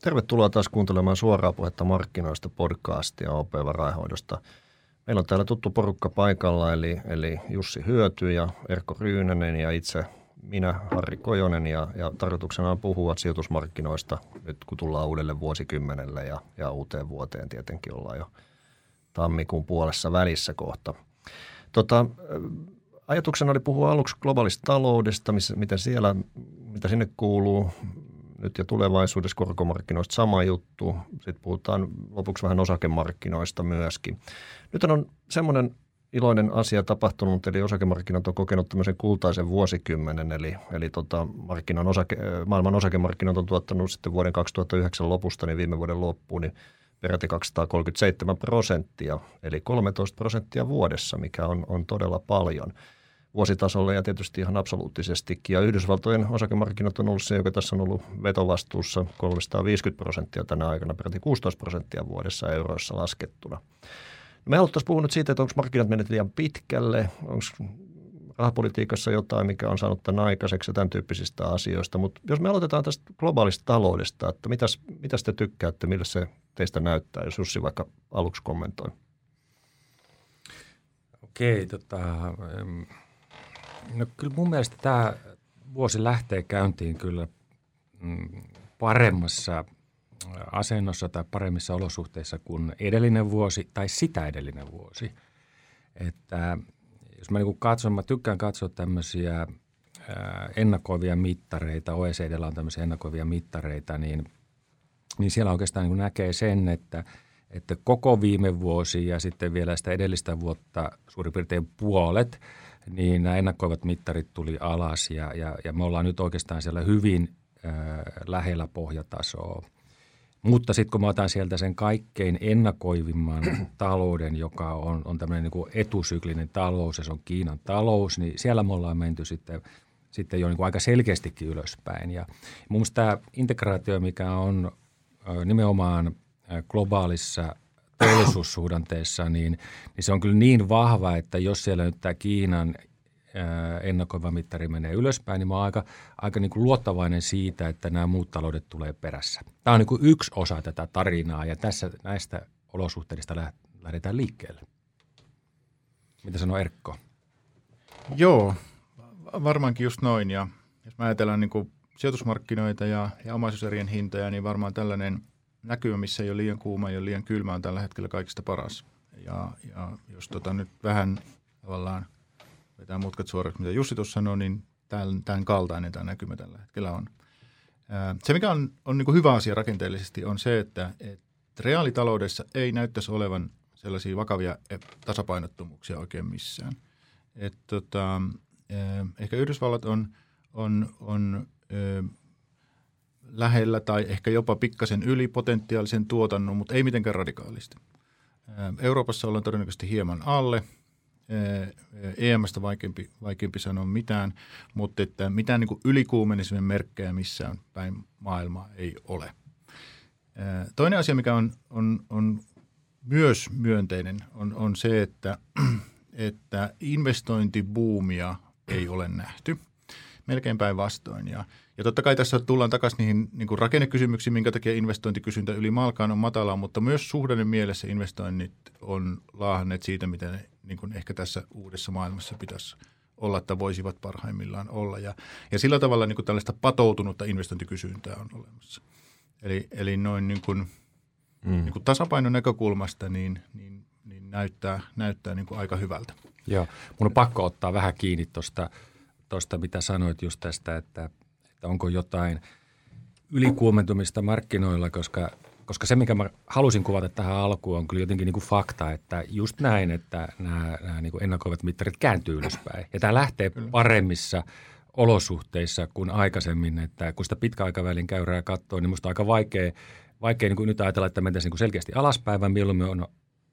Tervetuloa taas kuuntelemaan suoraa puhetta markkinoista podcastia OP Varainhoidosta. Meillä on täällä tuttu porukka paikalla, eli, eli Jussi Hyöty ja Erkko Ryynänen ja itse minä, Harri Kojonen, ja, ja tarkoituksena on puhua sijoitusmarkkinoista nyt kun tullaan uudelle vuosikymmenelle ja, ja uuteen vuoteen tietenkin ollaan jo tammikuun puolessa välissä kohta. Tota, ajatuksena oli puhua aluksi globaalista taloudesta, missä, miten siellä, mitä sinne kuuluu, nyt ja tulevaisuudessa korkomarkkinoista sama juttu. Sitten puhutaan lopuksi vähän osakemarkkinoista myöskin. Nyt on semmoinen iloinen asia tapahtunut, eli osakemarkkinat on kokenut tämmöisen kultaisen vuosikymmenen, eli, eli tota, markkinan osake, maailman osakemarkkinat on tuottanut sitten vuoden 2009 lopusta, niin viime vuoden loppuun, niin peräti 237 prosenttia, eli 13 prosenttia vuodessa, mikä on, on todella paljon vuositasolla ja tietysti ihan absoluuttisestikin. Ja Yhdysvaltojen osakemarkkinat on ollut se, joka tässä on ollut vetovastuussa 350 prosenttia tänä aikana, peräti 16 prosenttia vuodessa euroissa laskettuna. Me haluttaisiin puhua nyt siitä, että onko markkinat menneet liian pitkälle, onko rahapolitiikassa jotain, mikä on saanut tämän aikaiseksi ja tämän tyyppisistä asioista. Mutta jos me aloitetaan tästä globaalista taloudesta, että mitäs, mitäs te tykkäätte, millä se teistä näyttää, jos Jussi vaikka aluksi kommentoi. Okei, tota, no kyllä mun mielestä tämä vuosi lähtee käyntiin kyllä mm, paremmassa asennossa tai paremmissa olosuhteissa kuin edellinen vuosi tai sitä edellinen vuosi. Että jos mä niin katson, mä tykkään katsoa tämmöisiä ennakoivia mittareita, OECDllä on tämmöisiä ennakoivia mittareita, niin, niin siellä oikeastaan niin näkee sen, että, että koko viime vuosi ja sitten vielä sitä edellistä vuotta suurin piirtein puolet, niin nämä ennakoivat mittarit tuli alas ja, ja, ja me ollaan nyt oikeastaan siellä hyvin äh, lähellä pohjatasoa – mutta sitten kun mä otan sieltä sen kaikkein ennakoivimman talouden, joka on, on tämmöinen niin etusyklinen talous ja se on Kiinan talous, niin siellä me ollaan menty sitten, sitten jo niin kuin aika selkeästikin ylöspäin. Ja mun mielestä tämä integraatio, mikä on nimenomaan globaalissa teollisuussuhdanteessa, niin, niin se on kyllä niin vahva, että jos siellä nyt tämä Kiinan ennakoiva mittari menee ylöspäin, niin mä oon aika, aika niin kuin luottavainen siitä, että nämä muut taloudet tulee perässä. Tämä on niin kuin yksi osa tätä tarinaa ja tässä näistä olosuhteista lähdetään liikkeelle. Mitä sanoo Erkko? Joo, varmaankin just noin. Ja jos mä ajatellaan niin kuin sijoitusmarkkinoita ja, ja omaisuuserien hintoja, niin varmaan tällainen näkymä, missä ei ole liian kuuma, ole liian kylmä, on tällä hetkellä kaikista paras. Ja, ja jos tota nyt vähän tavallaan – vetää mutkat suoraksi, mitä Jussi tuossa sanoi, niin tämän, tämän kaltainen tämä näkymä tällä hetkellä on. Se, mikä on, on niin hyvä asia rakenteellisesti, on se, että, että reaalitaloudessa ei näyttäisi olevan sellaisia vakavia tasapainottomuuksia oikein missään. Et tota, ehkä Yhdysvallat on, on, on lähellä tai ehkä jopa pikkasen yli potentiaalisen tuotannon, mutta ei mitenkään radikaalisti. Euroopassa ollaan todennäköisesti hieman alle – EMstä vaikeampi, vaikeampi sanoa mitään, mutta että mitään niin ylikuumenemisen merkkejä missään päin maailmaa ei ole. Toinen asia, mikä on, on, on myös myönteinen, on, on se, että, että investointibuumia ei ole nähty. Melkein päinvastoin. Ja, ja totta kai tässä tullaan takaisin niihin niin kuin rakennekysymyksiin, minkä takia investointikysyntä yli malkaan on matalaa, mutta myös suhdanne mielessä investoinnit on laahanneet siitä, miten niin kuin ehkä tässä uudessa maailmassa pitäisi olla, että voisivat parhaimmillaan olla. Ja, ja sillä tavalla niin kuin tällaista patoutunutta investointikysyntää on olemassa. Eli, eli noin niin kuin, mm. niin kuin tasapainon näkökulmasta niin, niin, niin näyttää, näyttää niin kuin aika hyvältä. Joo, mun on pakko ottaa vähän kiinni tuosta, mitä sanoit just tästä, että, että onko jotain ylikuumentumista markkinoilla, koska koska se, mikä mä halusin kuvata tähän alkuun, on kyllä jotenkin niin kuin fakta, että just näin, että nämä, nämä niin kuin ennakoivat mittarit kääntyy ylöspäin. Ja tämä lähtee paremmissa olosuhteissa kuin aikaisemmin, että kun sitä pitkäaikavälin käyrää katsoo, niin musta on aika vaikea, vaikea niin kuin nyt ajatella, että mentäisiin niin kuin selkeästi alaspäin, vaan mieluummin on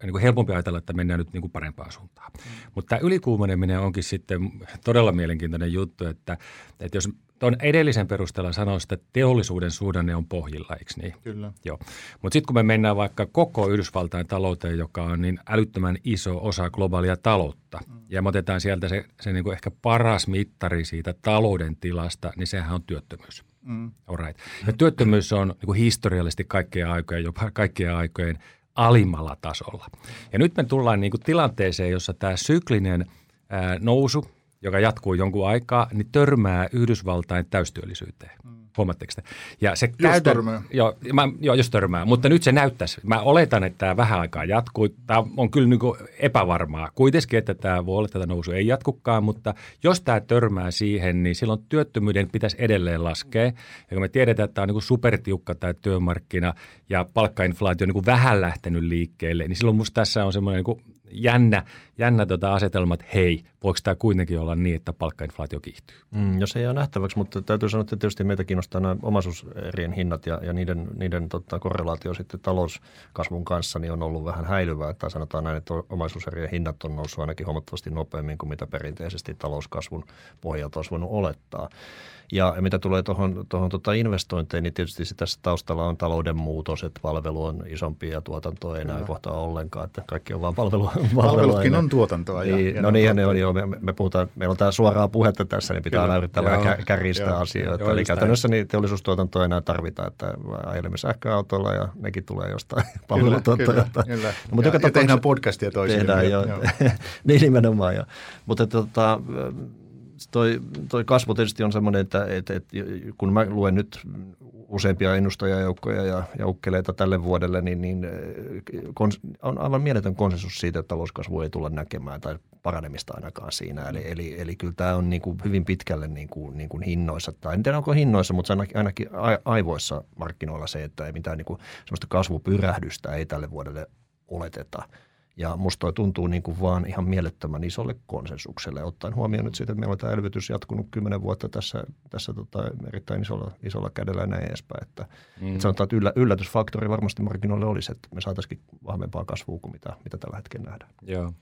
niin kuin helpompi ajatella, että mennään nyt niin kuin parempaan suuntaan. Mm. Mutta tämä ylikuumeneminen onkin sitten todella mielenkiintoinen juttu, että, että jos tuon edellisen perusteella sanoo, että teollisuuden suhdanne on pohjilla, eikö niin? Kyllä. Joo. Mutta sitten kun me mennään vaikka koko Yhdysvaltain talouteen, joka on niin älyttömän iso osa globaalia taloutta, mm. ja me otetaan sieltä se, se niin kuin ehkä paras mittari siitä talouden tilasta, niin sehän on työttömyys. Mm. Alright. Ja työttömyys on niin kuin historiallisesti kaikkien aikojen, jopa kaikkien aikojen alimmalla tasolla. Ja nyt me tullaan niin kuin tilanteeseen, jossa tämä syklinen ää, nousu, joka jatkuu jonkun aikaa, niin törmää Yhdysvaltain täystyöllisyyteen. Mm. Huomatteko te? Ja se jos käytä, törmää. Joo, mä, joo, jos törmää. Mutta nyt se näyttäisi. Mä oletan, että tämä vähän aikaa jatkuu. Tämä on kyllä niin epävarmaa. Kuitenkin, että tämä voi olla, että tämä nousu ei jatkukaan, mutta jos tämä törmää siihen, niin silloin työttömyyden pitäisi edelleen laskea. Ja kun me tiedetään, että tämä on niin supertiukka tämä työmarkkina ja palkkainflaatio on niin vähän lähtenyt liikkeelle, niin silloin musta tässä on semmoinen niin jännä, jännä tota asetelma, että hei, voiko tämä kuitenkin olla niin, että palkkainflaatio kiihtyy? Mm, jos ei ole nähtäväksi, mutta täytyy sanoa, että tietysti meitä kiinnostaa nämä omaisuuserien hinnat ja, ja niiden, niiden tota, korrelaatio sitten talouskasvun kanssa niin on ollut vähän häilyvää. Tai sanotaan näin, että omaisuuserien hinnat on noussut ainakin huomattavasti nopeammin kuin mitä perinteisesti talouskasvun pohjalta olisi voinut olettaa. Ja mitä tulee tuohon, tuohon tota investointeihin, niin tietysti tässä taustalla on talouden muutos, että palvelu on isompi ja tuotanto ei enää kohtaa ollenkaan, että kaikki on vaan palvelu. Palvelutkin on tuotantoa. Ja, niin, ja no niinhän ne on jo. Me, me, puhutaan, meillä on tämä suoraa puhetta tässä, niin pitää aina yrittää vähän kärjistää joo, asioita. Joo, Eli käytännössä niin teollisuustuotantoa ei enää tarvita, että ajelemme sähköautolla ja nekin tulee jostain palvelutuottajalta. Kyllä, kyllä. No, mutta ja, ja tehdään podcastia toisille. Tehdään, jo. niin nimenomaan. Jo. Mutta tota, toi, toi kasvu tietysti on semmoinen, että, että, että kun mä luen nyt useampia ennustajajoukkoja ja, ja ukkeleita tälle vuodelle, niin, niin kons, on aivan mieletön konsensus siitä, että talouskasvu ei tulla näkemään tai paranemista ainakaan siinä. Eli, eli, eli kyllä tämä on niin kuin hyvin pitkälle niin kuin, niin kuin hinnoissa, tai en tiedä onko hinnoissa, mutta ainakin, ainakin aivoissa markkinoilla se, että ei mitään niin kuin, sellaista kasvupyrähdystä ei tälle vuodelle oleteta – ja musta toi tuntuu niin kuin vaan ihan mielettömän isolle konsensukselle, ottaen huomioon nyt siitä, että meillä on tämä elvytys jatkunut kymmenen vuotta tässä, tässä tota, erittäin isolla, isolla kädellä ja näin edespäin. Että, mm. että sanotaan, että yllä, yllätysfaktori varmasti markkinoille olisi, että me saataisiin vahvempaa kasvua kuin mitä, mitä tällä hetkellä nähdään. Joo.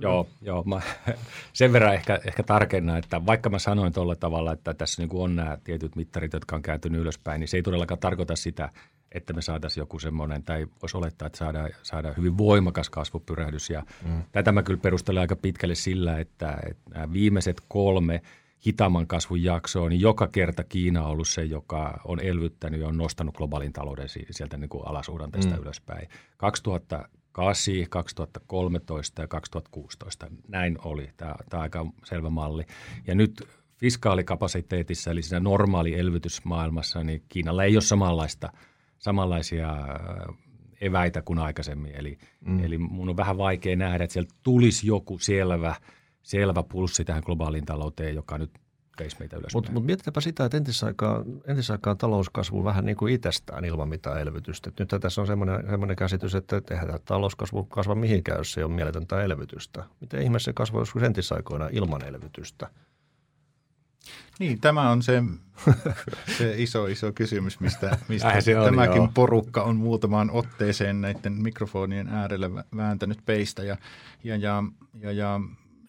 Joo, joo mä sen verran ehkä, ehkä tarkennan, että vaikka mä sanoin tuolla tavalla, että tässä niin on nämä tietyt mittarit, jotka on kääntynyt ylöspäin, niin se ei todellakaan tarkoita sitä, että me saataisiin joku semmoinen, tai voisi olettaa, että saadaan, saadaan hyvin voimakas kasvupyrähdys. Ja mm. tätä mä kyllä perustelen aika pitkälle sillä, että, että nämä viimeiset kolme hitaamman kasvun jaksoa, niin joka kerta Kiina on ollut se, joka on elvyttänyt ja on nostanut globaalin talouden sieltä niin kuin alasuhdanteesta mm. ylöspäin. 2008, 2013 ja 2016, näin oli. Tämä, tämä on aika selvä malli. Ja nyt fiskaalikapasiteetissa, eli siinä normaali elvytysmaailmassa, niin Kiinalla ei ole samanlaista – samanlaisia äh, eväitä kuin aikaisemmin. Eli, mm. eli mun on vähän vaikea nähdä, että sieltä tulisi joku selvä, selvä pulssi tähän globaaliin talouteen, joka nyt veisi meitä ylöspäin. Mutta mut mietitäpä sitä, että entisaikaan, entisaikaan talouskasvu vähän niin kuin itsestään ilman mitään elvytystä. nyt tässä on semmoinen, semmoinen käsitys, että tehdään talouskasvu kasva mihinkään, jos se on mieletöntä elvytystä. Miten ihmeessä se kasvoi joskus entisaikoina ilman elvytystä? Niin, tämä on se, se iso, iso kysymys, mistä, mistä on, tämäkin joo. porukka on muutamaan otteeseen näiden mikrofonien äärelle vääntänyt peistä. Ja, ja, ja, ja, ja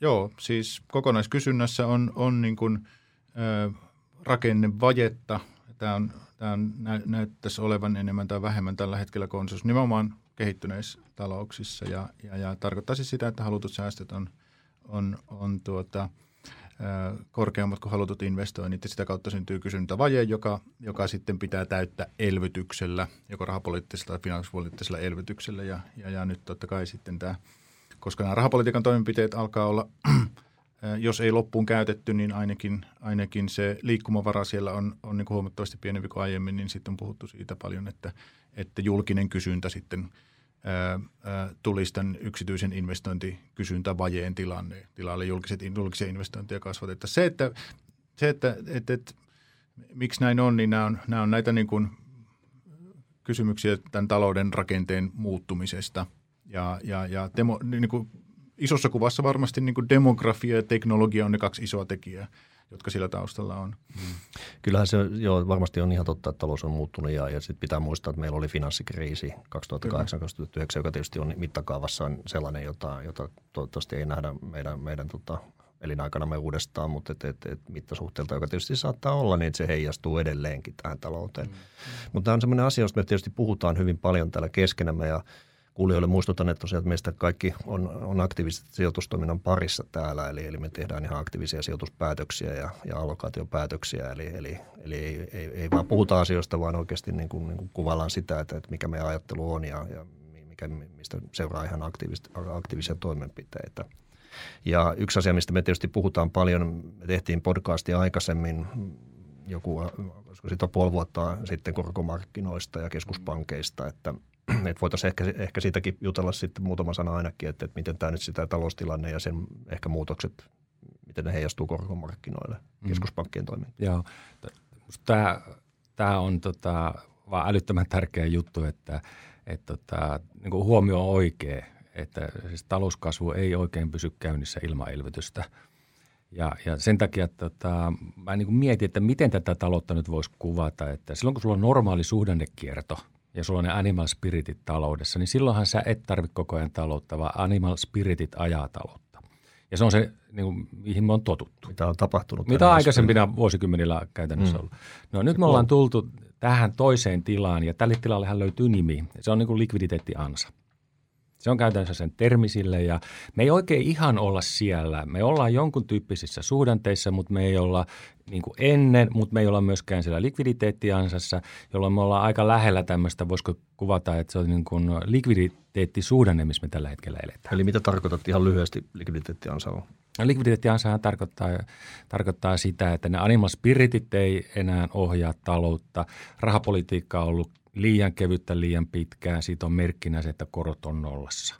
joo, siis kokonaiskysynnässä on, on niin kuin, ö, rakennevajetta. Tämä, on, tämä on, nä, näyttäisi olevan enemmän tai vähemmän tällä hetkellä konsensus nimenomaan kehittyneissä talouksissa. Ja, ja, ja tarkoittaisi sitä, että halutut säästöt on, on, on tuota – korkeammat kuin halutut investoinnit ja sitä kautta syntyy kysyntävaje, joka, joka sitten pitää täyttää elvytyksellä, joko rahapoliittisella tai finanssipoliittisella elvytyksellä. Ja, ja, ja nyt totta kai sitten tämä, koska nämä rahapolitiikan toimenpiteet alkaa olla, jos ei loppuun käytetty, niin ainakin, ainakin se liikkumavara siellä on, on niin huomattavasti pienempi kuin aiemmin, niin sitten on puhuttu siitä paljon, että, että julkinen kysyntä sitten – tulisi tämän yksityisen investointikysyntävajeen tilanne, tilalle julkiset, julkisia investointeja kasvatettaisiin. Se, että, se että, että, että miksi näin on, niin nämä on, nämä on näitä niin kuin kysymyksiä tämän talouden rakenteen muuttumisesta. Ja, ja, ja demo, niin kuin isossa kuvassa varmasti niin kuin demografia ja teknologia on ne kaksi isoa tekijää – jotka sillä taustalla on. Hmm. Kyllähän se joo, varmasti on ihan totta, että talous on muuttunut ja, ja sitten pitää muistaa, että meillä oli finanssikriisi 2008-2009, joka tietysti on mittakaavassaan sellainen, jota, jota toivottavasti ei nähdä meidän, meidän tota, elinaikanamme uudestaan, mutta et, et, et mittasuhteelta, joka tietysti saattaa olla, niin se heijastuu edelleenkin tähän talouteen. Mm. Mutta tämä on sellainen asia, josta me tietysti puhutaan hyvin paljon täällä keskenämme ja kuulijoille muistutan, että tosiaan meistä kaikki on, on aktiivisesti sijoitustoiminnan parissa täällä, eli, eli me tehdään ihan aktiivisia sijoituspäätöksiä ja, ja allokaatiopäätöksiä, eli, eli, eli ei, ei, ei vaan puhuta asioista, vaan oikeasti niin kuin, niin kuin kuvaillaan sitä, että, että mikä meidän ajattelu on ja, ja mikä, mistä seuraa ihan aktiivisia toimenpiteitä. Ja yksi asia, mistä me tietysti puhutaan paljon, me tehtiin podcastia aikaisemmin, joku, siitä puoli vuotta sitten korkomarkkinoista ja keskuspankeista, että, että voitaisiin ehkä, ehkä siitäkin jutella sitten muutama sana ainakin, että, että miten tämä nyt sitä taloustilanne ja sen ehkä muutokset, miten ne heijastuu korkomarkkinoille, mm. keskuspankkien toimintaan. Joo, tämä, tämä on tota, vaan älyttömän tärkeä juttu, että, että tota, niin kuin huomio on oikea, että siis talouskasvu ei oikein pysy käynnissä ilman elvytystä – ja, ja sen takia tota, mä niin kuin mietin, että miten tätä taloutta nyt voisi kuvata, että silloin kun sulla on normaali suhdannekierto ja sulla on ne animal spiritit taloudessa, niin silloinhan sä et tarvitse koko ajan taloutta, vaan animal spiritit ajaa taloutta. Ja se on se, niin kuin, mihin me on totuttu. Mitä on tapahtunut. Mitä aikaisempina vuosikymmenillä käytännössä mm. ollut. No nyt me ollaan tultu tähän toiseen tilaan ja tälle tilallehan löytyy nimi. Se on niin kuin likviditeettiansa. Se on käytännössä sen termi sille ja me ei oikein ihan olla siellä. Me ollaan jonkun tyyppisissä suhdanteissa, mutta me ei olla niin kuin ennen, mutta me ei olla myöskään siellä likviditeettiansassa, jolloin me ollaan aika lähellä tämmöistä, voisiko kuvata, että se on niin kuin likviditeettisuhdanne, missä me tällä hetkellä eletään. Eli mitä tarkoitat ihan lyhyesti likviditeettiansalla? No, likviditeettiansahan tarkoittaa, tarkoittaa sitä, että ne animal spiritit ei enää ohjaa taloutta. Rahapolitiikka on ollut liian kevyttä liian pitkään, siitä on merkkinä se, että korot on nollassa.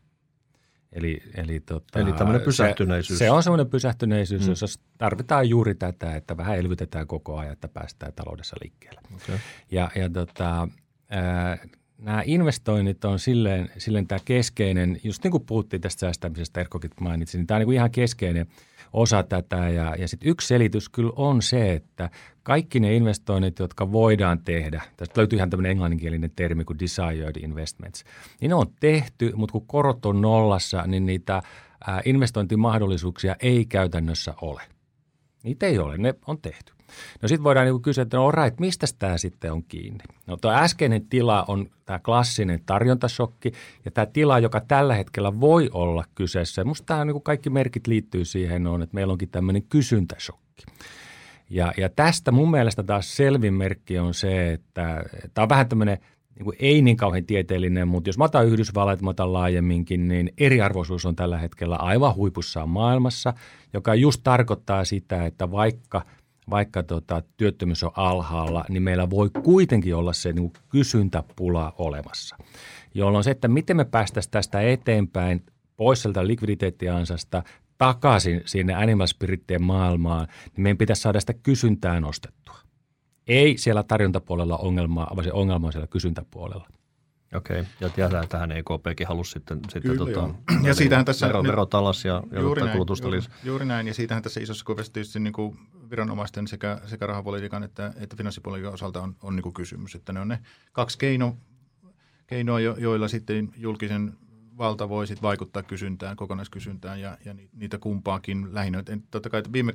Eli, eli, tota, eli tämmöinen pysähtyneisyys. Se, se on semmoinen pysähtyneisyys, mm. jossa tarvitaan juuri tätä, että vähän elvytetään koko ajan, että päästään taloudessa liikkeelle. Okay. Ja, ja tota, ää, nämä investoinnit on silleen, silleen tämä keskeinen, just niin kuin puhuttiin tästä säästämisestä, Erkkokin mainitsi, niin tämä on niin ihan keskeinen osa tätä. Ja, ja sitten yksi selitys kyllä on se, että kaikki ne investoinnit, jotka voidaan tehdä, tästä löytyy ihan tämmöinen englanninkielinen termi kuin desired investments, niin ne on tehty, mutta kun korot on nollassa, niin niitä investointimahdollisuuksia ei käytännössä ole. Niitä ei ole, ne on tehty. No sitten voidaan niinku kysyä, että no right, mistä tämä sitten on kiinni? No tuo äskeinen tila on tämä klassinen tarjontasokki ja tämä tila, joka tällä hetkellä voi olla kyseessä. Minusta niinku kaikki merkit liittyy siihen on, että meillä onkin tämmöinen kysyntäsokki. Ja, ja tästä mun mielestä taas selvin merkki on se, että tämä on vähän tämmöinen niin kuin ei niin kauhean tieteellinen, mutta jos mä otan Yhdysvallat, mä otan laajemminkin, niin eriarvoisuus on tällä hetkellä aivan huipussaan maailmassa, joka just tarkoittaa sitä, että vaikka – vaikka tota, työttömyys on alhaalla, niin meillä voi kuitenkin olla se niin kysyntäpula olemassa. Jolloin se, että miten me päästäisiin tästä eteenpäin pois sieltä likviditeettiansasta takaisin sinne animal maailmaan, niin meidän pitäisi saada sitä kysyntää nostettua. Ei siellä tarjontapuolella ongelmaa, vaan se ongelma on siellä kysyntäpuolella. Okei, ja tiedetään, tähän EKPkin halusi sitten, sitten Kyllä, tota, ja siitähän tässä, vero, verot alas ja, ja juuri, näin, juuri, juuri näin, ja siitähän tässä isossa kuvassa tietysti niin kuin viranomaisten sekä, sekä rahapolitiikan että, että finanssipolitiikan osalta on, on niin kuin kysymys, että ne on ne kaksi keino, keinoa, jo, joilla sitten julkisen valta voi sitten vaikuttaa kysyntään, kokonaiskysyntään ja, ja niitä kumpaakin lähinnä. Totta kai viime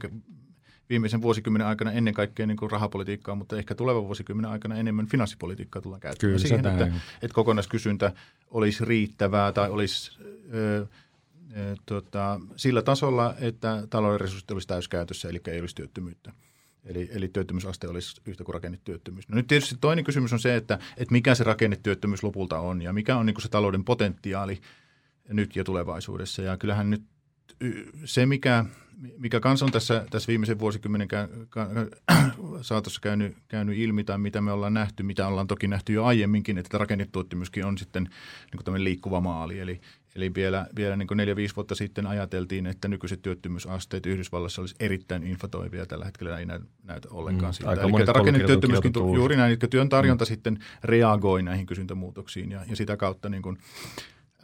viimeisen vuosikymmenen aikana ennen kaikkea niin kuin rahapolitiikkaa, mutta ehkä tulevan vuosikymmenen aikana enemmän finanssipolitiikkaa tullaan käyttämään Kyllä, siihen, että, että kokonaiskysyntä olisi riittävää tai olisi ö, ö, tota, sillä tasolla, että talouden resurssit olisi täyskäytössä, eli ei olisi työttömyyttä. Eli, eli työttömyysaste olisi yhtä kuin rakennetyöttömyys. No nyt tietysti toinen kysymys on se, että, että mikä se rakennetyöttömyys lopulta on ja mikä on niin kuin se talouden potentiaali nyt ja tulevaisuudessa. Ja kyllähän nyt se, mikä, mikä kanssa on tässä, tässä viimeisen vuosikymmenen kä, saatossa käynyt, käynyt ilmi tai mitä me ollaan nähty, mitä ollaan toki nähty jo aiemminkin, että rakennetuottimuskin on sitten niin kuin liikkuva maali. Eli, eli vielä, vielä niin neljä-viisi vuotta sitten ajateltiin, että nykyiset työttömyysasteet Yhdysvallassa olisi erittäin infatoivia. Tällä hetkellä ei näytä, näytä ollenkaan mm, sitä. Eli rakennetyöttömyyskin juuri näin, että työn tarjonta mm. sitten reagoi näihin kysyntämuutoksiin ja, ja sitä kautta niin kuin,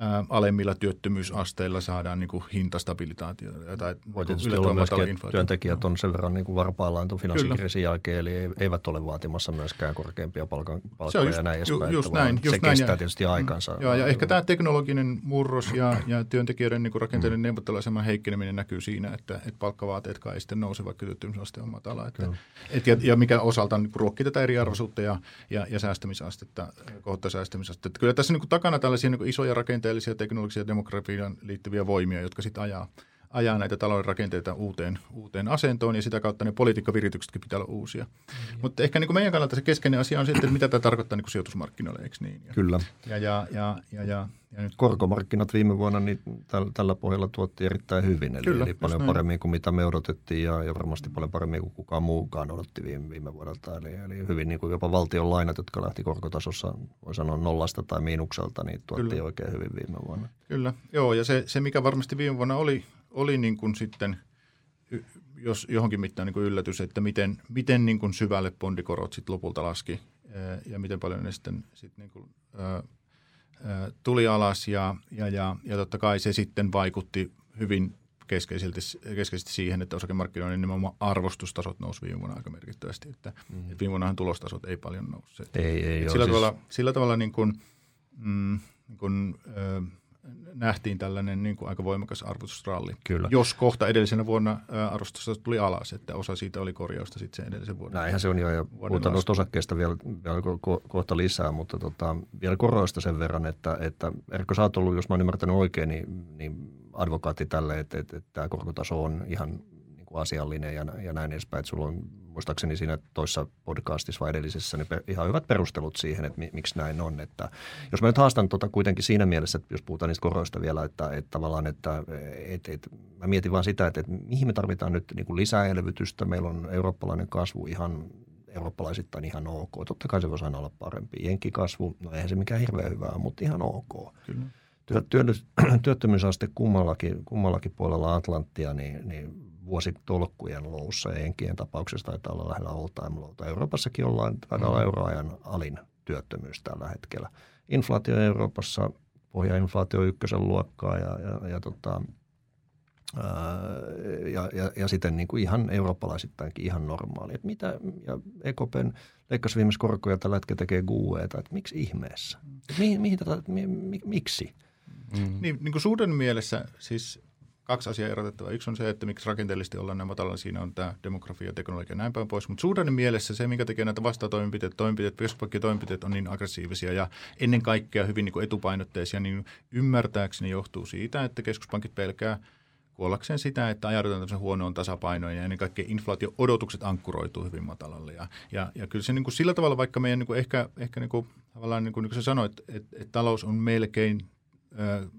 ää, alemmilla työttömyysasteilla saadaan niin kuin hintastabilitaatiota. Tai Voi tietysti olla myöskin, että työntekijät on sen verran niin kuin varpaillaan tuon finanssikriisin jälkeen, eli eivät ole vaatimassa myöskään korkeampia palkan, palkkoja just, ja näin edespäin. Just näin, just se näin, kestää ja, tietysti aikansa. Joo, ja ehkä tämä teknologinen murros ja, ja työntekijöiden niin rakenteiden mm. neuvotteluaseman heikkeneminen näkyy siinä, että, että palkkavaateetkaan ei sitten nouse, vaikka työttömyysaste on matala. Että, et, ja, ja mikä osaltaan niin ruokkii tätä eriarvoisuutta ja, ja, ja säästämisastetta, kohta säästämisastetta. Kyllä tässä niin kuin takana tällaisia niin kuin isoja rakenteita rakenteellisia, teknologisia, demografian liittyviä voimia, jotka sitten ajaa, ajaa näitä talouden rakenteita uuteen, uuteen asentoon ja sitä kautta ne politiikkavirityksetkin pitää olla uusia. Mm. Mutta ehkä niin kuin meidän kannalta se keskeinen asia on sitten, mitä tämä tarkoittaa niin kuin sijoitusmarkkinoille, eikö niin? Ja, Kyllä. Ja, ja, ja, ja, ja, ja nyt... Korkomarkkinat viime vuonna niin tällä, tällä pohjalla tuotti erittäin hyvin, eli, Kyllä, eli paljon näin. paremmin kuin mitä me odotettiin ja, ja varmasti paljon paremmin kuin kukaan muukaan odotti viime, viime vuodelta. Eli, eli hyvin niin kuin jopa valtion lainat, jotka lähti korkotasossa, voi sanoa nollasta tai miinukselta, niin tuotti Kyllä. oikein hyvin viime vuonna. Kyllä, joo ja se, se mikä varmasti viime vuonna oli, oli niin kuin sitten jos johonkin mittaan niin kuin yllätys, että miten, miten niin kuin syvälle bondikorot sitten lopulta laski ja miten paljon ne sitten, sitten niin kuin, tuli alas ja, ja, ja, ja totta kai se sitten vaikutti hyvin keskeisesti, keskeisesti siihen, että osakemarkkinoiden nimenomaan arvostustasot nousi viime vuonna aika merkittävästi. Että, mm. että viime vuonnahan tulostasot ei paljon nousseet. Ei, ei sillä, tavalla, siis... sillä tavalla niin kuin, mm, niin kuin, ö, nähtiin tällainen niin kuin aika voimakas arvostusralli. Kyllä. Jos kohta edellisenä vuonna arvostus tuli alas, että osa siitä oli korjausta sitten sen edellisen vuoden. Näinhän se on jo, ja puhutaan noista osakkeista vielä, vielä ko- kohta lisää, mutta tota, vielä koroista sen verran, että, että Erkko, sä oot ollut, jos mä oon ymmärtänyt oikein, niin, niin advokaatti tälle, että, että, että tämä korkotaso on ihan kuin asiallinen ja, ja näin edespäin. Että sulla on muistaakseni siinä toissa podcastissa vai edellisessä niin ihan hyvät perustelut siihen, että mi, miksi näin on. Että jos mä nyt haastan tota kuitenkin siinä mielessä, että jos puhutaan niistä koroista vielä, että, että tavallaan, että et, et, mä mietin vaan sitä, että, että mihin me tarvitaan nyt niin kuin lisää elvytystä. Meillä on eurooppalainen kasvu ihan eurooppalaisittain ihan ok. Totta kai se voisi aina olla parempi. Jenkkikasvu, no eihän se mikään hirveän hyvää, mutta ihan ok. Kyllä. työttömyysaste kummallakin, kummallakin puolella Atlanttia, niin, niin vuositolkkujen loussa ja enkien tapauksessa taitaa olla lähellä all time lowta. Euroopassakin ollaan, taitaa olla mm. euroajan alin työttömyys tällä hetkellä. Inflaatio Euroopassa, pohjainflaatio ykkösen luokkaa ja, ja, ja, tota, ää, ja, ja, ja sitten niin kuin ihan eurooppalaisittainkin ihan normaali. Et mitä, ja EKPn leikkasi viimeis korkoja tällä hetkellä tekee GUEta, että miksi ihmeessä? Et mihin, mihin tätä, mi, mi, miksi? Mm. Niin, niin kuin suuren mielessä siis kaksi asiaa erotettavaa. Yksi on se, että miksi rakenteellisesti ollaan näin matalalla, siinä on tämä demografia, teknologia ja näin päin pois. Mutta suhdanne mielessä se, mikä tekee näitä vastatoimenpiteet, toimenpiteet, toimenpiteet on niin aggressiivisia ja ennen kaikkea hyvin niin kuin etupainotteisia, niin ymmärtääkseni johtuu siitä, että keskuspankit pelkää kuollakseen sitä, että ajaudutaan tämmöisen huonoon tasapainoon ja ennen kaikkea inflaatio-odotukset ankkuroituu hyvin matalalle. Ja, ja, ja kyllä se niin kuin sillä tavalla, vaikka meidän niin kuin ehkä, ehkä niin kuin, tavallaan niin kuin, niin kuin sä sanoit, että, että, että talous on melkein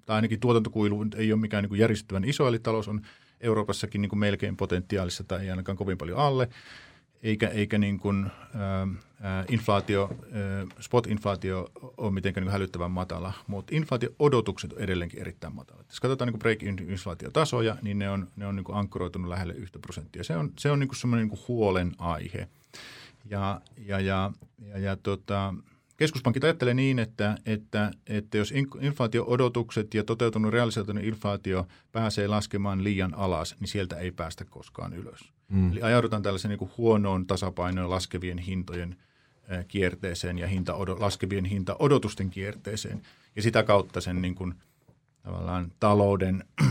tai ainakin tuotantokuilu ei ole mikään niin kuin järjestettyvän iso, eli talous on Euroopassakin niin kuin melkein potentiaalissa tai ei ainakaan kovin paljon alle, eikä, eikä niin kuin, ää, inflaatio, ää, spot-inflaatio ole mitenkään niin hälyttävän matala, mutta inflaatio-odotukset on edelleenkin erittäin matala. Jos katsotaan niin break-inflaatiotasoja, niin ne on, ne on niin kuin ankkuroitunut lähelle yhtä prosenttia. Se on, se on niin semmoinen niin kuin huolen aihe. Ja, ja, ja, ja, ja tota, Keskuspankit ajattelee niin, että, että, että jos inflaatio-odotukset ja toteutunut realisoitunut inflaatio pääsee laskemaan liian alas, niin sieltä ei päästä koskaan ylös. Mm. Eli ajaudutaan tällaisen niin kuin huonoon tasapainoon laskevien hintojen kierteeseen ja hinta, laskevien hinta-odotusten kierteeseen. Ja sitä kautta sen niin kuin, tavallaan talouden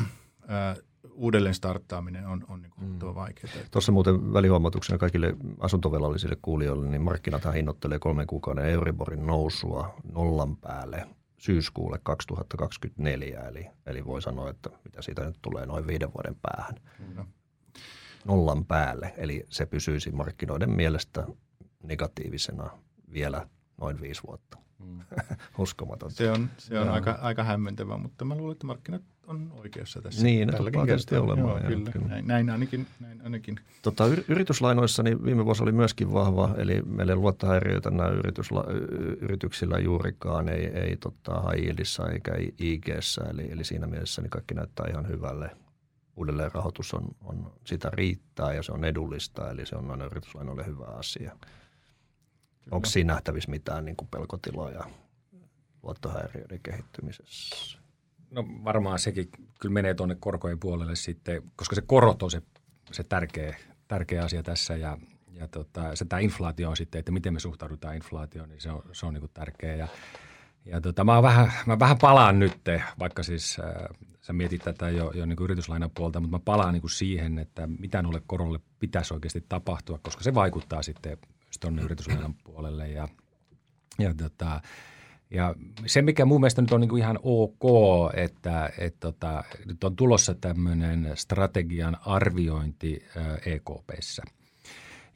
uudelleen starttaaminen on, on niin kuin mm. vaikeaa. Tuossa muuten välihuomautuksena kaikille asuntovelallisille kuulijoille, niin markkinathan hinnoittelee kolmen kuukauden Euriborin nousua nollan päälle syyskuulle 2024, eli, eli voi sanoa, että mitä siitä nyt tulee noin viiden vuoden päähän. Mm. Nollan päälle, eli se pysyisi markkinoiden mielestä negatiivisena vielä noin viisi vuotta. Mm. Uskomatonta. Se on, se on aika, aika hämmentävä, mutta mä luulen, että markkinat on oikeassa tässä. Niin, tälläkin kertaa. olemaan. Joo, kyllä. Kyllä. Näin, näin, ainakin. Näin ainakin. Tota, yrityslainoissa niin viime vuosi oli myöskin vahva, eli meillä ei luottohäiriöitä nämä yritysla, yrityksillä juurikaan, ei, ei tota, Haiilissa eikä IGssä, eli, eli siinä mielessä niin kaikki näyttää ihan hyvälle. Uudelleen rahoitus on, on, sitä riittää ja se on edullista, eli se on aina yrityslainoille hyvä asia. Onko siinä nähtävissä mitään niin kuin pelkotiloja luottohäiriöiden kehittymisessä? No varmaan sekin kyllä menee tuonne korkojen puolelle sitten, koska se korot on se, se tärkeä, tärkeä asia tässä ja, ja tota, se tämä inflaatio on sitten, että miten me suhtaudutaan inflaatioon, niin se on, se on niin tärkeä. Ja, ja tota, mä, vähän, mä vähän palaan nyt, vaikka siis äh, sä mietit tätä jo, jo niin yrityslainan puolta, mutta mä palaan niin kuin siihen, että mitä noille korolle pitäisi oikeasti tapahtua, koska se vaikuttaa sitten tuonne yrityslainan puolelle ja, ja tota, Ja se, mikä mun mielestä nyt on niin kuin ihan ok, että, että tota, nyt on tulossa tämmöinen strategian arviointi EKPssä –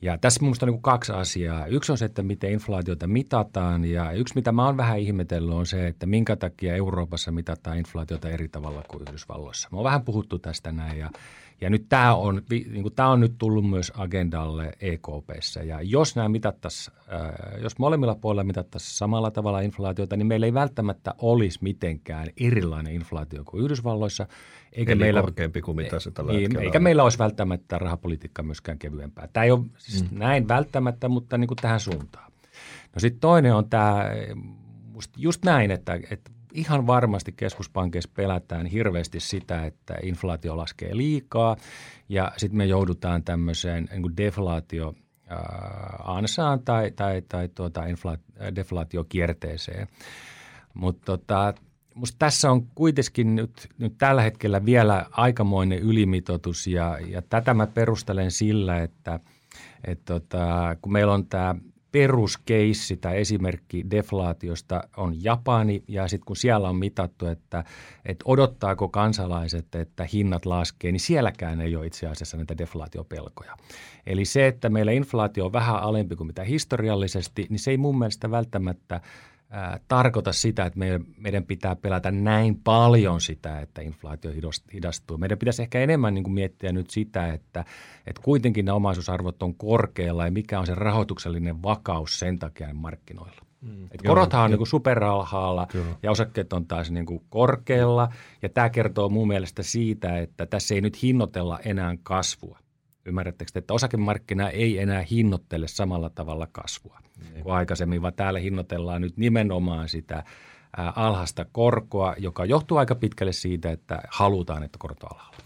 ja tässä minusta on niin kaksi asiaa. Yksi on se, että miten inflaatiota mitataan ja yksi, mitä mä oon vähän ihmetellyt, on se, että minkä takia Euroopassa mitataan inflaatiota eri tavalla kuin Yhdysvalloissa. Me on vähän puhuttu tästä näin ja, ja nyt tämä on, niin kuin tämä on nyt tullut myös agendalle EKPssä. Ja jos nämä mitattaisiin, jos molemmilla puolilla mitattaisiin samalla tavalla inflaatiota, niin meillä ei välttämättä olisi mitenkään erilainen inflaatio kuin Yhdysvalloissa – eikä Eli meillä, korkeampi kuin mitä se tällä niin, Eikä on. meillä olisi välttämättä rahapolitiikka myöskään kevyempää. Tämä ei ole siis mm. näin välttämättä, mutta niin kuin tähän suuntaan. No sitten toinen on tämä, just näin, että, että ihan varmasti keskuspankkeissa pelätään hirveästi sitä, että inflaatio laskee liikaa ja sitten me joudutaan tämmöiseen niin kuin deflaatio ansaan tai, tai, tai tuota deflaatiokierteeseen. Mutta tota, Musta tässä on kuitenkin nyt, nyt tällä hetkellä vielä aikamoinen ylimitoitus ja, ja tätä mä perustelen sillä, että et tota, kun meillä on tämä peruskeissi tai esimerkki deflaatiosta on Japani ja sitten kun siellä on mitattu, että, että odottaako kansalaiset, että hinnat laskee, niin sielläkään ei ole itse asiassa näitä deflaatiopelkoja. Eli se, että meillä inflaatio on vähän alempi kuin mitä historiallisesti, niin se ei mun mielestä välttämättä – ää, tarkoita sitä, että meidän, meidän pitää pelätä näin paljon sitä, että inflaatio hidastuu. Meidän pitäisi ehkä enemmän niin kuin miettiä nyt sitä, että, että kuitenkin ne omaisuusarvot on korkealla ja mikä on se rahoituksellinen vakaus sen takia markkinoilla. Mm, Et korothan on niin superalhaalla ja osakkeet on taas niin kuin korkealla. Ja tämä kertoo mun mielestä siitä, että tässä ei nyt hinnoitella enää kasvua. Ymmärrättekö, että osakemarkkina ei enää hinnoittele samalla tavalla kasvua niin. kuin aikaisemmin, vaan täällä hinnoitellaan nyt nimenomaan sitä alhasta korkoa, joka johtuu aika pitkälle siitä, että halutaan, että korot on alhaalla.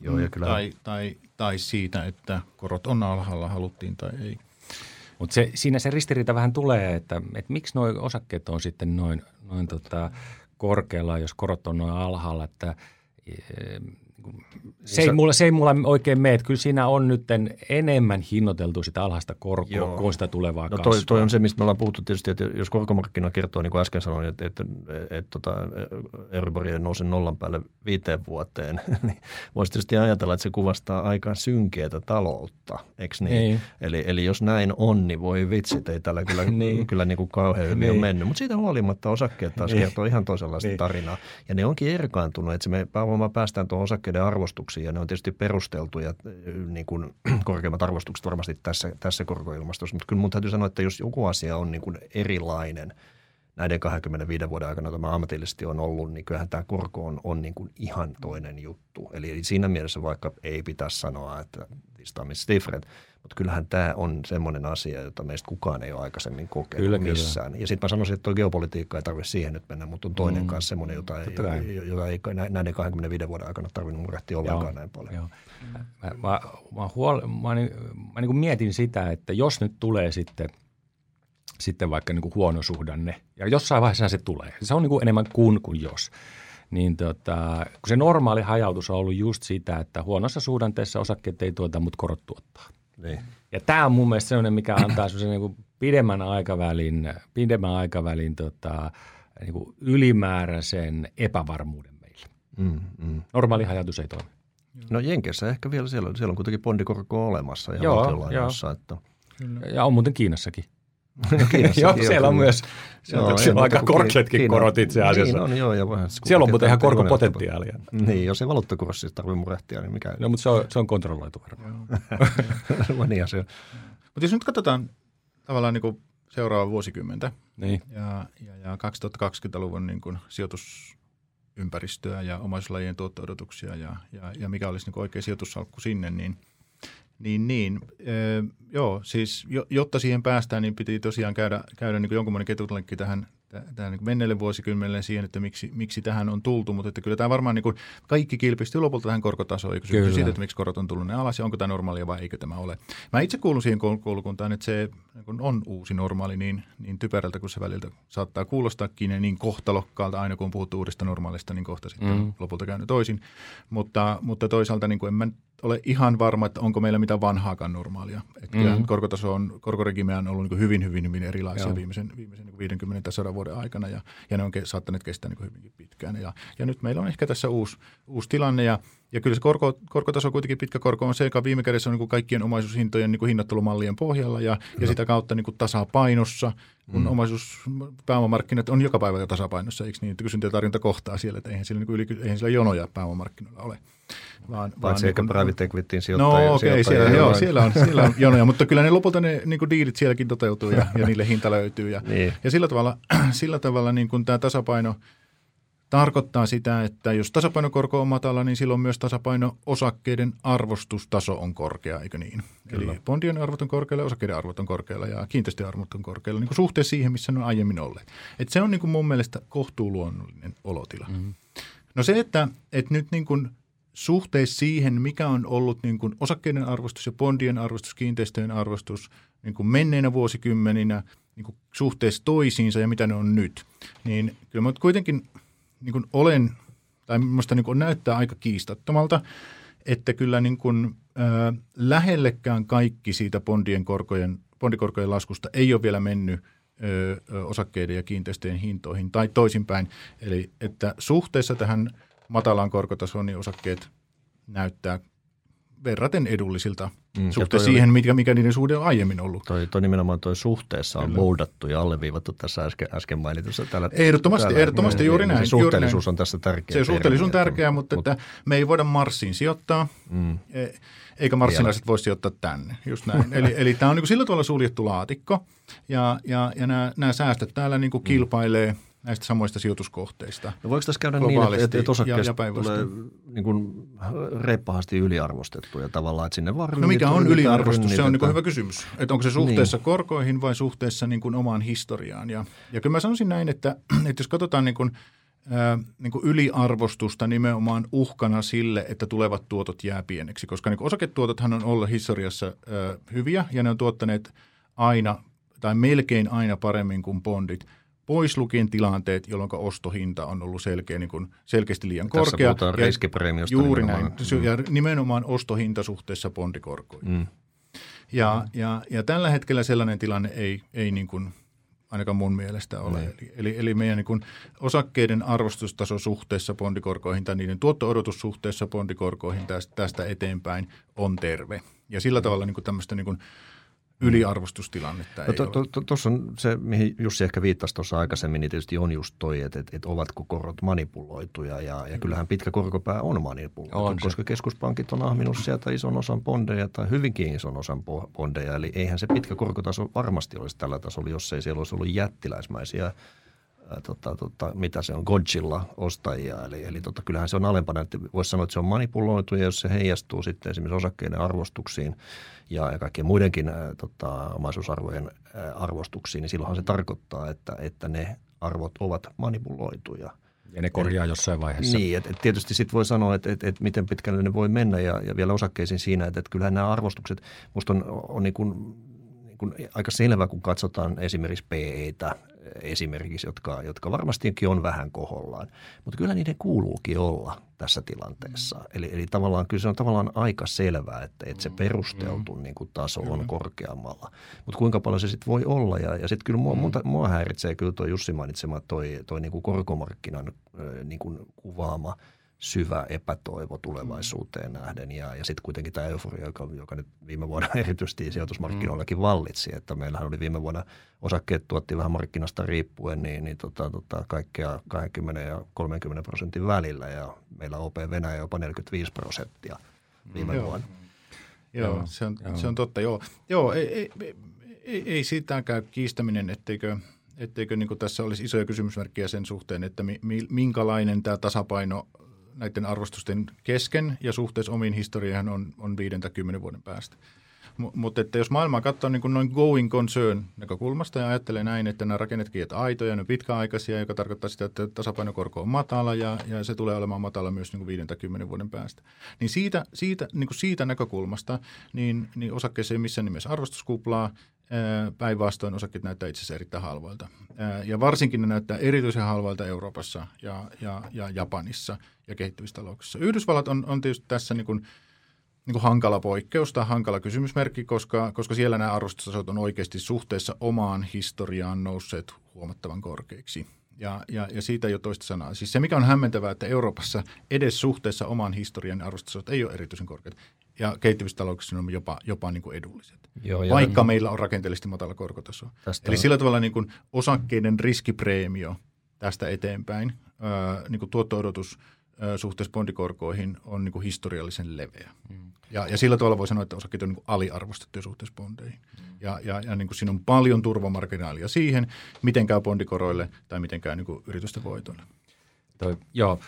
Joo, ja kyllä. Tai, tai, tai siitä, että korot on alhaalla, haluttiin tai ei. Mutta se, siinä se ristiriita vähän tulee, että, että miksi nuo osakkeet on sitten noin, noin tota korkealla, jos korot on noin alhaalla, että se ei, mulla, se ei mulla oikein mene, että kyllä siinä on nyt enemmän hinnoiteltu sitä alhaista korkoa Joo. kuin sitä tulevaa no toi, toi on se, mistä me ollaan puhuttu tietysti, että jos korkomarkkina kertoo, niin kuin äsken sanoin, että, että, että, että tota, Euribor nousee nollan päälle viiteen vuoteen, niin voisi tietysti ajatella, että se kuvastaa aika synkeätä taloutta, eikö niin? niin? Eli, eli jos näin on, niin voi vitsit, ei tällä kyllä, niin. kyllä niin kuin kauhean hyvin niin. ole mennyt. Mutta siitä huolimatta osakkeet taas niin. kertoo ihan toisenlaista niin. tarinaa. Ja ne onkin erkaantunut, että se me päästään tuon osakkeiden arvostuksiin ja ne on tietysti perusteltuja niin kuin korkeimmat arvostukset varmasti tässä, tässä korkoilmastossa, mutta kyllä mun täytyy sanoa, että jos joku asia on niin kuin erilainen näiden 25 vuoden aikana, jota mä ammatillisesti on ollut, niin kyllähän tämä korko on, on niin kuin ihan toinen juttu. Eli siinä mielessä vaikka ei pitäisi sanoa, että this time is different – mutta kyllähän tämä on semmoinen asia, jota meistä kukaan ei ole aikaisemmin kokenut kyllä, missään. Kyllä. Ja sitten mä sanoisin, että tuo geopolitiikka ei tarvitse siihen nyt mennä, mutta on toinen mm. kanssa semmoinen, jota ei, jota ei näiden 25 vuoden aikana tarvinnut murehtia ollenkaan joo, näin paljon. Joo. Mä, mä, mä, huol, mä, niin, mä niin kuin mietin sitä, että jos nyt tulee sitten sitten vaikka niin kuin huono suhdanne, ja jossain vaiheessa se tulee. Se on niin kuin enemmän kuin kuin jos niin tota, kun se normaali hajautus on ollut just sitä, että huonossa suhdanteessa osakkeet ei tuota, mutta korot tuottaa. Niin. Ja tämä on mun mielestä sellainen, mikä antaa sellaisen niin pidemmän aikavälin, pidemmän aikavälin tota, niin kuin ylimääräisen epävarmuuden meille. Mm, mm. Normaali ajatus ei toimi. No Jenkessä ehkä vielä siellä, siellä on kuitenkin bondikorko olemassa ja joo, joo. Että... Ja on muuten Kiinassakin. Joo, siellä on myös siellä joo, siellä on aika korkeatkin Kiina, korot itse asiassa. Niin on, joo, ja vähän, siellä on muuten ihan korkopotentiaalia. Niin, jos ei valuuttakurssi tarvitse murehtia, niin mikä... No, mutta se on, se on kontrolloitu varmaan. niin asia. Mutta jos nyt katsotaan tavallaan niin kuin seuraava vuosikymmentä niin. ja, ja, ja 2020-luvun niin kuin sijoitusympäristöä ja omaisuuslajien tuotto-odotuksia ja, ja, ja mikä olisi niin kuin oikea sijoitussalkku sinne, niin – niin, niin. Ee, joo, siis jotta siihen päästään, niin piti tosiaan käydä, käydä niin jonkunlainen ketutlenkki tähän, tähän niin menneelle vuosikymmenelle siihen, että miksi, miksi tähän on tultu. Mutta että kyllä tämä varmaan niin kuin kaikki kilpistyy lopulta tähän korkotasoon. Eikö kyllä. siitä, että miksi korot on tullut ne alas ja onko tämä normaalia vai eikö tämä ole. Mä itse kuulun siihen koulukuntaan, että se niin on uusi normaali niin, niin typerältä kuin se väliltä saattaa kuulostaakin ja niin kohtalokkaalta aina kun on puhuttu uudesta normaalista, niin kohta sitten mm. lopulta käynyt toisin. Mutta, mutta toisaalta niin kuin en mä ole ihan varma, että onko meillä mitään vanhaakaan normaalia. Että mm-hmm. korkotaso on, korkoregimeä on ollut niin hyvin, hyvin, hyvin erilaisia Joo. viimeisen, viimeisen niin 50 tai 100 vuoden aikana ja, ja ne on saattaneet kestää niin hyvinkin pitkään. Ja, ja nyt meillä on ehkä tässä uusi, uusi tilanne ja, ja kyllä se korko, korkotaso kuitenkin pitkä korko on se, joka viime kädessä on niin kaikkien omaisuushintojen niin kuin hinnoittelumallien pohjalla ja, ja sitä kautta niin tasapainossa, kun mm. omaisuuspääomamarkkinat on joka päivä tasapainossa, eikö niin, että kysyntä ja tarjonta kohtaa siellä, että eihän sillä, niin kuin yli, eihän sillä jonoja pääomamarkkinoilla ole. Vaan, Paitsi vaan ehkä niin private equityin sijoittajia. No okei, okay, siellä, joo, siellä, on, siellä on jonoja, mutta kyllä ne lopulta ne niin kuin diilit sielläkin toteutuu ja, ja niille hinta löytyy. Ja, niin. ja sillä tavalla, sillä tavalla niin kuin tämä tasapaino tarkoittaa sitä, että jos tasapainokorko on matala, niin silloin myös tasapaino-osakkeiden arvostustaso on korkea, eikö niin? Kyllä. Eli bondien arvot on korkealla, osakkeiden arvot on korkealla ja kiinteistöarvot on korkealla niin kuin suhteessa siihen, missä ne on aiemmin olleet. Et se on niin kuin mun mielestä kohtuuluonnollinen olotila. Mm-hmm. No se, että, että nyt niin kuin – suhteessa siihen, mikä on ollut niin kuin osakkeiden arvostus ja bondien arvostus, kiinteistöjen arvostus niin kuin menneinä vuosikymmeninä niin kuin suhteessa toisiinsa ja mitä ne on nyt, niin kyllä mä kuitenkin niin kuin olen, tai minusta niin kuin näyttää aika kiistattomalta, että kyllä niin kuin, äh, lähellekään kaikki siitä bondien korkojen, bondikorkojen laskusta ei ole vielä mennyt osakkeiden ja kiinteistöjen hintoihin tai toisinpäin. Eli että suhteessa tähän – matalaan korkotasoon, niin osakkeet näyttää verraten edullisilta mm, suhteessa siihen, oli, mikä, mikä niiden suhde on aiemmin ollut. Toi, toi nimenomaan toi suhteessa on boldattu ja alleviivattu tässä äsken, äsken mainitussa. Täällä, ehdottomasti, täällä, ehdottomasti niin, juuri näin. Se suhteellisuus on tässä tärkeä. Se suhteellisuus on tärkeää, mutta, mutta että me ei voida Marsiin sijoittaa, mm. E, eikä marssinaiset voi sijoittaa tänne. Just näin. eli, eli tämä on niin kuin sillä tavalla suljettu laatikko ja, ja, ja nämä, nämä säästöt täällä niin kuin mm. kilpailee – näistä samoista sijoituskohteista. No voiko tässä käydä niin, että, että osakkeet tulee niin kuin reippaasti yliarvostettuja tavallaan, että sinne vaan No mikä on yliarvostus? Se on niin hyvä kysymys. Että onko se suhteessa niin. korkoihin vai suhteessa niin kuin omaan historiaan? Ja, ja kyllä mä sanoisin näin, että, että jos katsotaan niin kuin, niin kuin yliarvostusta nimenomaan uhkana sille, että tulevat tuotot jää pieneksi, koska niin osaketuotothan on ollut historiassa hyviä ja ne on tuottaneet aina tai melkein aina paremmin kuin bondit – pois lukien tilanteet, jolloin ostohinta on ollut selkeä, niin kuin selkeästi liian Tässä korkea. Tässä puhutaan riskipreemiosta. Juuri nimenomaan. näin. Mm. Ja nimenomaan ostohinta suhteessa bondikorkoihin. Mm. Ja, ja, ja tällä hetkellä sellainen tilanne ei, ei niin kuin ainakaan mun mielestä ole. Mm. Eli, eli, eli meidän niin kuin osakkeiden arvostustaso suhteessa bondikorkoihin tai niiden tuotto-odotus suhteessa bondikorkoihin tästä, tästä eteenpäin on terve. Ja sillä tavalla niin kuin tämmöistä niin kuin – yliarvostustilannetta no, Tuossa to, to, on se, mihin Jussi ehkä viittasi tuossa aikaisemmin, niin tietysti on just toi, että, että, että ovatko korot manipuloituja ja, ja kyllähän pitkä korkopää on manipuloitu, on koska keskuspankit on ahminut sieltä ison osan bondeja tai hyvinkin ison osan bondeja, eli eihän se pitkä korkotaso varmasti olisi tällä tasolla, jos ei siellä olisi ollut jättiläismäisiä tota, tota, mitä se on, Godzilla ostajia. Eli, eli tota, kyllähän se on alempana, että voisi sanoa, että se on manipuloitu ja jos se heijastuu sitten esimerkiksi osakkeiden arvostuksiin ja, ja kaikkien muidenkin ää, tota, omaisuusarvojen ää, arvostuksiin, niin silloinhan se tarkoittaa, että, että ne arvot ovat manipuloituja. Ja ne korjaa jossain vaiheessa. Niin, että et tietysti sitten voi sanoa, että et, et miten pitkälle ne voi mennä ja, ja vielä osakkeisiin siinä, että et kyllähän nämä arvostukset, musta on, on niin kuin, niin kuin aika selvä, kun katsotaan esimerkiksi PEtä, esimerkiksi, jotka, jotka varmastikin on vähän kohollaan. Mutta kyllä niiden kuuluukin olla tässä tilanteessa. Eli, eli tavallaan kyllä se on tavallaan aika selvää, että, että se mm, perusteltu mm. niin kuin taso on korkeammalla. Mutta kuinka paljon se sitten voi olla? Ja, ja sitten kyllä mua, mm. mua häiritsee kyllä tuo Jussi mainitsema toi, toi niin kuin korkomarkkinan niin kuin kuvaama – syvä epätoivo tulevaisuuteen nähden ja, ja sitten kuitenkin tämä euforia, joka, joka nyt viime vuonna erityisesti sijoitusmarkkinoillakin vallitsi, että meillähän oli viime vuonna osakkeet tuotti vähän markkinasta riippuen niin, niin tota, tota, kaikkea 20 ja 30 prosentin välillä ja meillä OP Venäjä jopa 45 prosenttia viime Joo. vuonna. Joo, joo, se on, joo. se on totta. Joo, joo ei, ei, ei, ei siitäkään kiistäminen, etteikö, etteikö niin tässä olisi isoja kysymysmerkkejä sen suhteen, että mi, minkälainen tämä tasapaino näiden arvostusten kesken ja suhteessa omiin historiaan on, on 5-10 vuoden päästä. Mutta että jos maailmaa katsoo niin kuin noin going concern näkökulmasta ja ajattelee näin, että nämä rakennetkin ovat aitoja, ne pitkäaikaisia, joka tarkoittaa sitä, että tasapainokorko on matala ja, ja se tulee olemaan matala myös niin kuin 5-10 vuoden päästä. Niin siitä, siitä, niin kuin siitä näkökulmasta niin, niin osakkeessa ei missään nimessä arvostuskuplaa, Päinvastoin osakkeet näyttää itse asiassa erittäin halvoilta. Ja varsinkin ne näyttää erityisen halvoilta Euroopassa ja, ja, ja Japanissa ja kehittyvissä talouksissa. Yhdysvallat on, on tietysti tässä niin kuin niin kuin hankala poikkeus tai hankala kysymysmerkki, koska, koska siellä nämä arvostustasot on oikeasti suhteessa omaan historiaan nousseet huomattavan korkeiksi. Ja, ja, ja siitä ole toista sanaa. Siis se, mikä on hämmentävää, että Euroopassa edes suhteessa omaan historian arvostustasot ei ole erityisen korkeat. Ja kehittyvissä talouksissa on jopa, jopa niin kuin edulliset. Joo, vaikka ja... meillä on rakenteellisesti matala korkotaso. Tästä Eli on... sillä tavalla niin kuin osakkeiden riskipreemio tästä eteenpäin, ää, niin kuin tuotto-odotus – suhteessa bondikorkoihin on niin kuin historiallisen leveä. Mm. Ja, ja sillä tavalla voi sanoa, että osakkeet on niin kuin aliarvostettuja suhteessa bondeihin. Mm. Ja, ja, ja niin kuin siinä on paljon turvamarginaalia siihen, miten käy bondikoroille tai miten käy niin kuin yritysten voitoille. Toi, joo,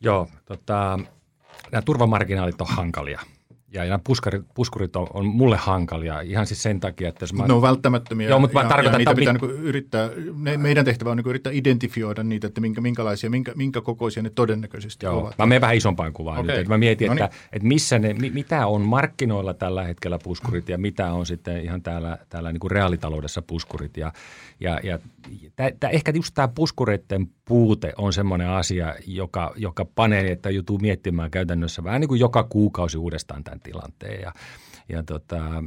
joo tota, nämä turvamarginaalit on hankalia – ja nämä puskurit, puskurit on, on mulle hankalia ihan siis sen takia, että jos mä... Ne on välttämättömiä Joo, mutta mä ja, tarkoitan, ja niitä että... pitää niin yrittää, ne, meidän tehtävä on niin yrittää identifioida niitä, että minkä, minkälaisia, minkä, minkä kokoisia ne todennäköisesti Joo, ovat. Mä menen vähän isompaan kuvaan okay. nyt. Että mä mietin, no niin. että, että missä ne, mitä on markkinoilla tällä hetkellä puskurit ja mitä on sitten ihan täällä, täällä niin kuin reaalitaloudessa puskurit. Ja, ja, ja tää, tää, ehkä just tämä puskureiden puute on semmoinen asia, joka, joka panee, että joutuu miettimään käytännössä vähän niin kuin joka kuukausi uudestaan tämän tilanteen. Ja, ja tota,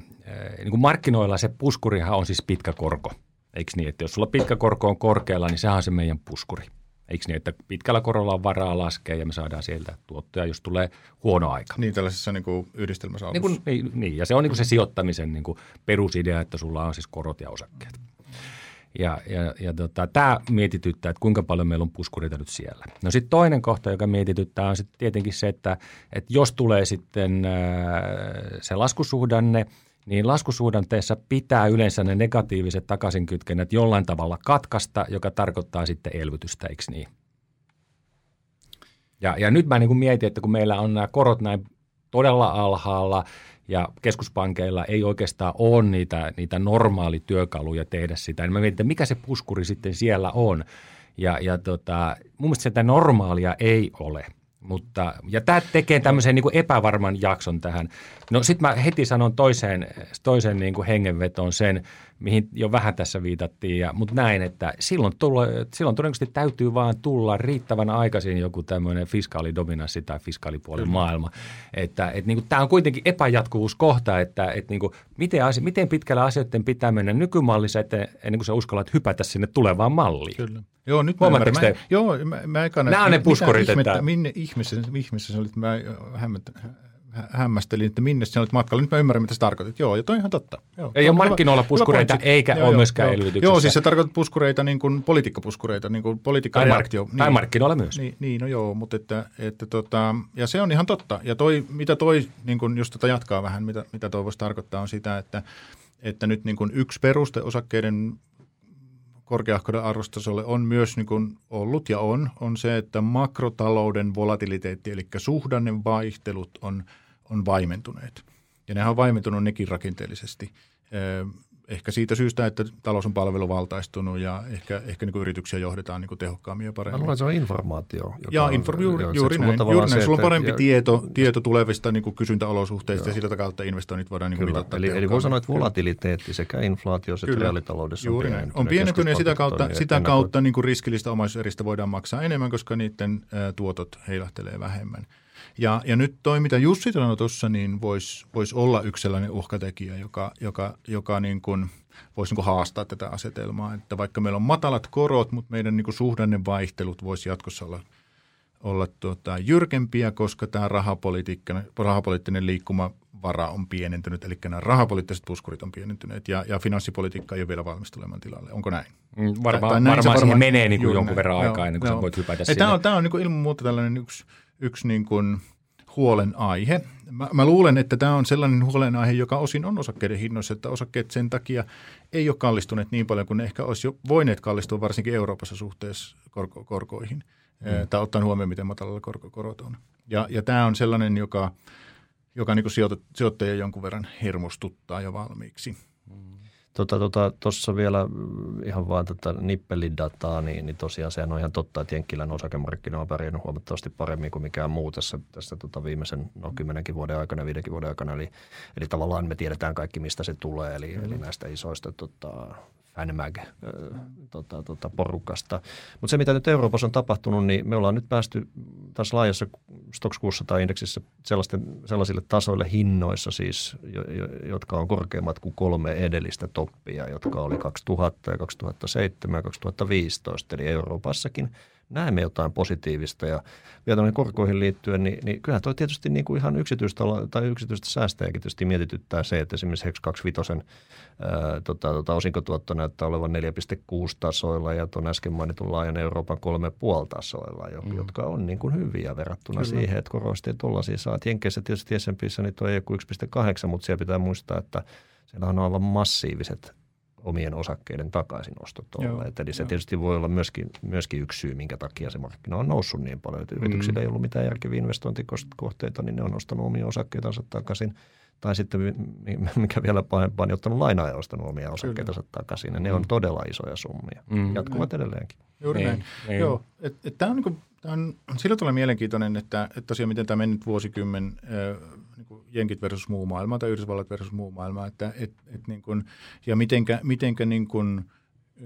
niin kuin markkinoilla se puskurihan on siis pitkä korko. Eikö niin, että jos sulla pitkä korko on korkealla, niin sehän on se meidän puskuri. Eikö niin, että pitkällä korolla on varaa laskea ja me saadaan sieltä tuottoja, jos tulee huono aika. Niin, tällaisessa niin kuin yhdistelmässä niin, kuin, niin, niin, ja se on niin kuin se sijoittamisen niin kuin perusidea, että sulla on siis korot ja osakkeet. Ja, ja, ja tota, tämä mietityttää, että kuinka paljon meillä on puskurita nyt siellä. No sitten toinen kohta, joka mietityttää, on sitten tietenkin se, että, että jos tulee sitten se laskusuhdanne, niin laskusuhdanteessa pitää yleensä ne negatiiviset takaisinkytkennät jollain tavalla katkaista, joka tarkoittaa sitten elvytystä, eikö niin? Ja, ja nyt mä niin kuin mietin, että kun meillä on nämä korot näin todella alhaalla ja keskuspankeilla ei oikeastaan ole niitä, niitä normaalityökaluja tehdä sitä. Niin mä mietin, että mikä se puskuri sitten siellä on. Ja, ja tota, mun mielestä sitä normaalia ei ole. Mutta, ja tämä tekee tämmöisen niin kuin epävarman jakson tähän. No sitten mä heti sanon toiseen, toiseen niin kuin hengenvetoon sen, mihin jo vähän tässä viitattiin, ja, mutta näin, että silloin, tulla, silloin todennäköisesti täytyy vaan tulla riittävän aikaisin joku tämmöinen fiskaalidominanssi tai fiskaalipuolen maailma. Että et, niin kuin, tämä on kuitenkin epäjatkuvuuskohta, että et, niin kuin, miten, asia, miten pitkällä asioiden pitää mennä nykymallissa, että ennen kuin sä uskallat hypätä sinne tulevaan malliin. Kyllä. Joo, nyt mä, mä, mä, joo, mä, mä ekana, Nämä on ne puskurit. Että... Minne ihmeessä, ihmeessä sä olit, mä hämmentä, hämmästelin, että minne sinä olit matkalla. Nyt mä ymmärrän, mitä sä tarkoitit. Joo, ja toi on ihan totta. Joo, ei ole markkinoilla puskureita, hyvä eikä joo, ole joo, myöskään joo. elvytyksessä. Joo, siis se tarkoittaa puskureita, niin kuin politiikkapuskureita, niin kuin politiikkareaktio. Tai, niin, markkinoilla myös. Niin, niin, no joo, mutta että, että tota, ja se on ihan totta. Ja toi, mitä toi, niin kuin just tota jatkaa vähän, mitä, mitä toi voisi tarkoittaa, on sitä, että, että nyt niin kuin yksi peruste osakkeiden korkeahkouden arvostasolle on myös niin kuin ollut ja on, on se, että makrotalouden volatiliteetti, eli suhdannen vaihtelut on, on vaimentuneet. Ja nehän on vaimentunut nekin rakenteellisesti ehkä siitä syystä, että talous on palveluvaltaistunut ja ehkä, ehkä niin kuin yrityksiä johdetaan niin kuin tehokkaammin ja paremmin. Mä se on informaatio. Ja infor, juuri, on, juuri näin. Juuri näin. Sulla on parempi ja, tieto, tieto tulevista niin kuin kysyntäolosuhteista joo. ja sitä kautta investoinnit voidaan niin kuin mitata. Eli, eli voi sanoa, että volatiliteetti sekä inflaatio että reaalitaloudessa juuri on pienentynyt. On pienentynyt ja sitä kautta, sitä kautta niin kuin riskillistä omaisuuseristä voidaan maksaa enemmän, koska niiden tuotot heilahtelee vähemmän. Ja, ja nyt toi, mitä Jussi sanoi tuossa, niin voisi vois olla yksi sellainen uhkatekijä, joka, joka, joka niin kuin voisi niin kuin haastaa tätä asetelmaa. Että vaikka meillä on matalat korot, mutta meidän niin kuin suhdannevaihtelut voisi jatkossa olla, olla tuota, jyrkempiä, koska tämä rahapoliittinen liikkumavara on pienentynyt, eli nämä rahapoliittiset puskurit on pienentyneet ja, ja finanssipolitiikka ei ole vielä valmis tulemaan tilalle. Onko näin? Mm, varmaan, tai, varmaan, varmaan siihen menee niin kuin jonkun näin. verran aikaa ennen kuin joo. sä voit hypätä sinne. Tämä on, tämä on niin kuin ilman muuta tällainen yksi – yksi niin kuin huolenaihe. Mä, mä luulen, että tämä on sellainen huolenaihe, joka osin on osakkeiden hinnoissa, että osakkeet sen takia ei ole kallistuneet niin paljon kuin ne ehkä olisi jo voineet kallistua varsinkin Euroopassa suhteessa korko, korkoihin. Mm. Tai ottaen huomioon, miten matalalla korkokorot on. Ja, ja tämä on sellainen, joka, joka niin sijoittajia jonkun verran hermostuttaa jo valmiiksi. Tuossa tota, tota, vielä ihan vaan tätä nippelidataa, niin, niin tosiaan sehän on ihan totta, että Jenkkilän osakemarkkina on pärjännyt huomattavasti paremmin kuin mikään muu tässä, tässä tota viimeisen no, kymmenenkin vuoden aikana, viidenkin vuoden aikana. Eli, eli tavallaan me tiedetään kaikki, mistä se tulee, eli, mm. eli näistä isoista tota, FanMag tota, tota, porukasta. Mutta se, mitä nyt Euroopassa on tapahtunut, niin me ollaan nyt päästy tässä laajassa Stox 600-indeksissä sellaisille tasoille hinnoissa siis, jotka on korkeammat kuin kolme edellistä toppia, jotka oli 2000 ja 2007 ja 2015. Eli Euroopassakin näemme jotain positiivista. Ja vielä korkoihin liittyen, niin, niin kyllähän tuo tietysti niin kuin ihan yksityistä, tai yksityistä säästäjäkin tietysti mietityttää se, että esimerkiksi Hex 25 ää, tota, tota, osinkotuotto näyttää olevan 4,6 tasoilla ja tuon äsken mainitun laajan Euroopan 3,5 tasoilla, jo, mm. jotka on niin kuin hyviä verrattuna Kyllä. siihen, että korosti tuollaisia saa. Jenkeissä tietysti S&Pissä niin tuo ei 1,8, mutta siellä pitää muistaa, että siellä on aivan massiiviset omien osakkeiden takaisinostot olleet. Eli se joo. tietysti voi olla myöskin, myöskin yksi syy, minkä takia se markkina on noussut niin paljon. Että yrityksillä mm. ei ollut mitään järkeviä investointikohteita, niin ne on ostanut omia osakkeitansa takaisin. Tai sitten, mikä vielä pahempaa, niin ottanut lainaa ja ostanut omia osakkeitansa takaisin. Ja ne mm. on todella isoja summia. Mm. Jatkuvat edelleenkin. Juuri näin. näin. Joo, et, et tämä on, niinku, on sillä tavalla mielenkiintoinen, että, että tosiaan miten tämä mennyt vuosikymmen äh, niin jenkit versus muu maailma tai Yhdysvallat versus muu maailma, että et, et niin kuin, ja mitenkä, mitenkä niin kuin,